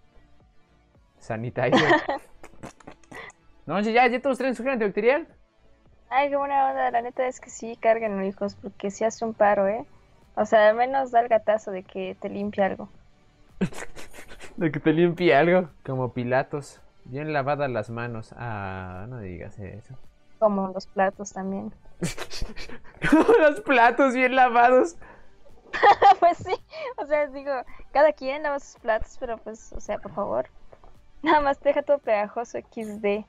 Sanitizer. no, ya, ya todos traen su gel antibacterial. Ay, qué buena onda. La neta es que sí, carguen hijos, porque sí hace un paro, ¿eh? O sea, al menos da el gatazo de que te limpie algo. de que te limpie algo. Como Pilatos. Bien lavadas las manos. Ah, no digas eso. Como los platos también. Como los platos bien lavados. pues sí, o sea, digo, cada quien lava sus platos, pero pues, o sea, por favor. Nada más deja todo pegajoso XD.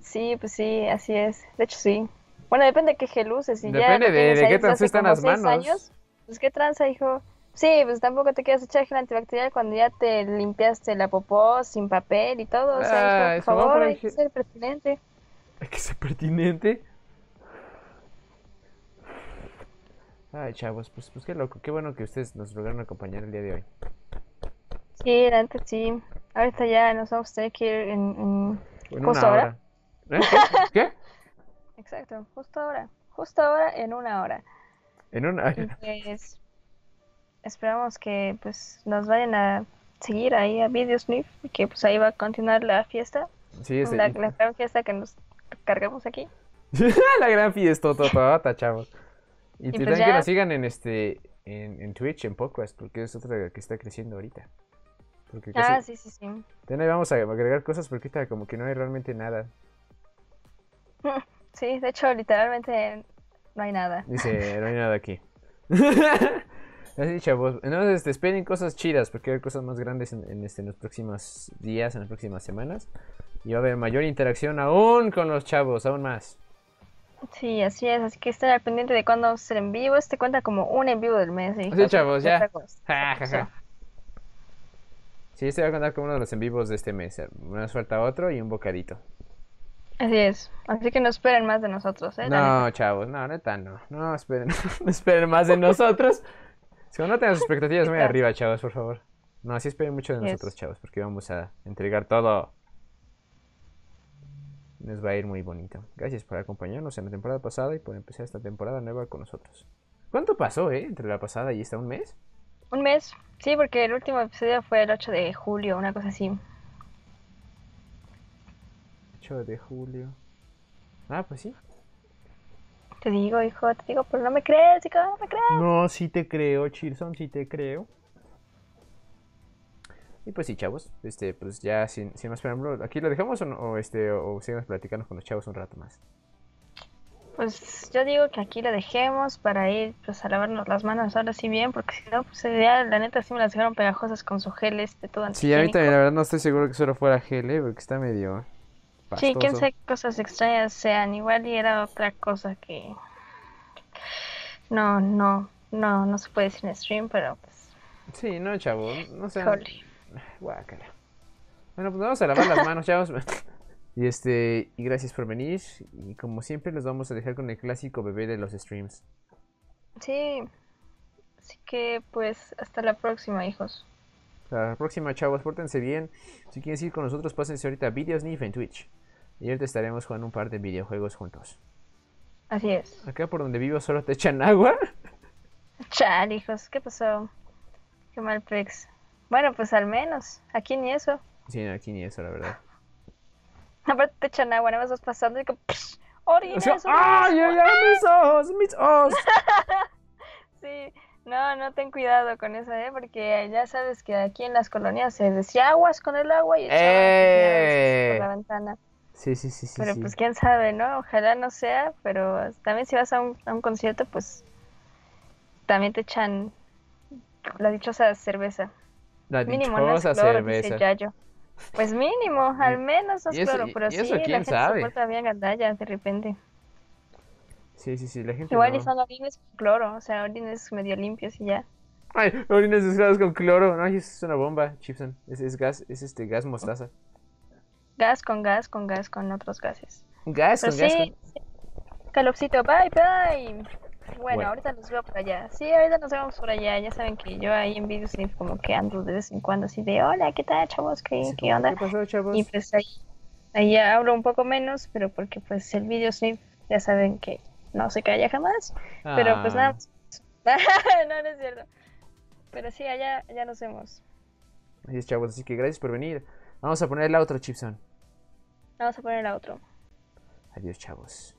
Sí, pues sí, así es. De hecho, sí. Bueno, depende de qué gel uses. depende de, qué tranza están las manos. Años, pues qué tranza, hijo. Sí, pues tampoco te quieras echar gel antibacterial cuando ya te limpiaste la popó sin papel y todo. O sea, ah, por favor, hay que ser pertinente. Hay que ser pertinente. Ay, chavos, pues, pues qué loco, qué bueno que ustedes nos lograron acompañar el día de hoy. Sí, antes sí. Ahorita ya nos vamos a tener que ir en, justo ahora. ¿Eh? ¿Qué? Exacto, justo ahora. Justo ahora en una hora. En una pues, esperamos que pues nos vayan a seguir ahí a Videosniff y que pues ahí va a continuar la fiesta. Sí, es la, la gran fiesta que nos cargamos aquí. la gran fiesta, tota, chavos. Y, y pues que nos sigan en este en, en, Twitch, en podcast, porque es otra que está creciendo ahorita. Porque ah, sí, sí, sí. También vamos a agregar cosas porque ahorita como que no hay realmente nada. Sí, de hecho, literalmente no hay nada. Dice, no hay nada aquí. Así, chavos. Entonces, este, esperen cosas chidas, porque hay cosas más grandes en, este, en los próximos días, en las próximas semanas. Y va a haber mayor interacción aún con los chavos, aún más. Sí, así es, así que estén al pendiente de cuándo vamos a ser en vivo. Este cuenta como un en vivo del mes. Sí, chavos, ya. Sí, este va a contar como uno de los en vivos de este mes. Nos falta otro y un bocadito. Así es, así que no esperen más de nosotros, ¿eh? No, chavos, no, neta, no. No esperen, no esperen más de nosotros. Si no tengan expectativas muy arriba, chavos, por favor. No, así esperen mucho de nosotros, chavos, porque vamos a entregar todo nos va a ir muy bonito. Gracias por acompañarnos en la temporada pasada y por empezar esta temporada nueva con nosotros. ¿Cuánto pasó, eh? Entre la pasada y esta, ¿un mes? Un mes, sí, porque el último episodio fue el 8 de julio, una cosa así. 8 de julio. Ah, pues sí. Te digo, hijo, te digo, pero no me crees, hijo, no me crees. No, sí te creo, Chilson, sí te creo. Y pues sí, chavos, este, pues ya sin, sin más preámbulo, ¿aquí lo dejamos o, este, o seguimos platicando con los chavos un rato más? Pues yo digo que aquí lo dejemos para ir pues a lavarnos las manos ahora sí bien, porque si no, pues ya la neta sí me las dejaron pegajosas con su gel este todo Sí, a mí también la verdad no estoy seguro que solo fuera gel, ¿eh? porque está medio pastoso. Sí, quién sabe qué cosas extrañas sean, igual y era otra cosa que... No, no, no, no se puede decir en stream, pero pues... Sí, no, chavo, no sé. Guácala. Bueno, pues vamos a lavar las manos, chavos. Y este, y gracias por venir. Y como siempre, los vamos a dejar con el clásico bebé de los streams. Sí. Así que, pues, hasta la próxima, hijos. Hasta la próxima, chavos. Pórtense bien. Si quieren ir con nosotros, pásense ahorita a Videosniff en Twitch. Y ahorita estaremos jugando un par de videojuegos juntos. Así es. Acá por donde vivo solo te echan agua. Chal, hijos. ¿Qué pasó? Qué mal prex. Bueno, pues al menos. Aquí ni eso. Sí, aquí ni eso, la verdad. Aparte te echan agua, nada más vas pasando y como, orines, ¡Ay, ay, ay, mis ojos, mis ojos! sí, no, no ten cuidado con eso, ¿eh? Porque ya sabes que aquí en las colonias se decía aguas con el agua y echaban ¡Eh! por la ventana. Sí, sí, sí, sí. Pero pues quién sabe, ¿no? Ojalá no sea, pero también si vas a un, a un concierto, pues también te echan la dichosa cerveza. La Mínimo, dichosa cerveza. Pues mínimo, al menos no es cloro, pero sí, la gente sabe? se porta bien gandalla de repente. Sí, sí, sí, la gente Igual y son orines con cloro, o sea, orines medio limpios y ya. Ay, orines mezclados con cloro, no, es una bomba, Chipson, es, es gas, es este gas mostaza. Gas con gas, con gas, con otros gases. Gas con gas. Con... Calopsito, bye, bye. Bueno, ahorita nos veo por allá. Sí, ahorita nos vemos por allá. Ya saben que yo ahí en videos como que ando de vez en cuando así de, hola, ¿qué tal, chavos? ¿Qué, ¿qué onda? ¿Qué pasó, chavos? Y pues ahí, ahí hablo un poco menos, pero porque pues el video snip ya saben que no se calla jamás. Pero pues nada, ah. no, no es cierto. Pero sí, allá, allá nos vemos. Así es, chavos. Así que gracias por venir. Vamos a poner la otra, Chipson. Vamos a poner la otra. Adiós, chavos.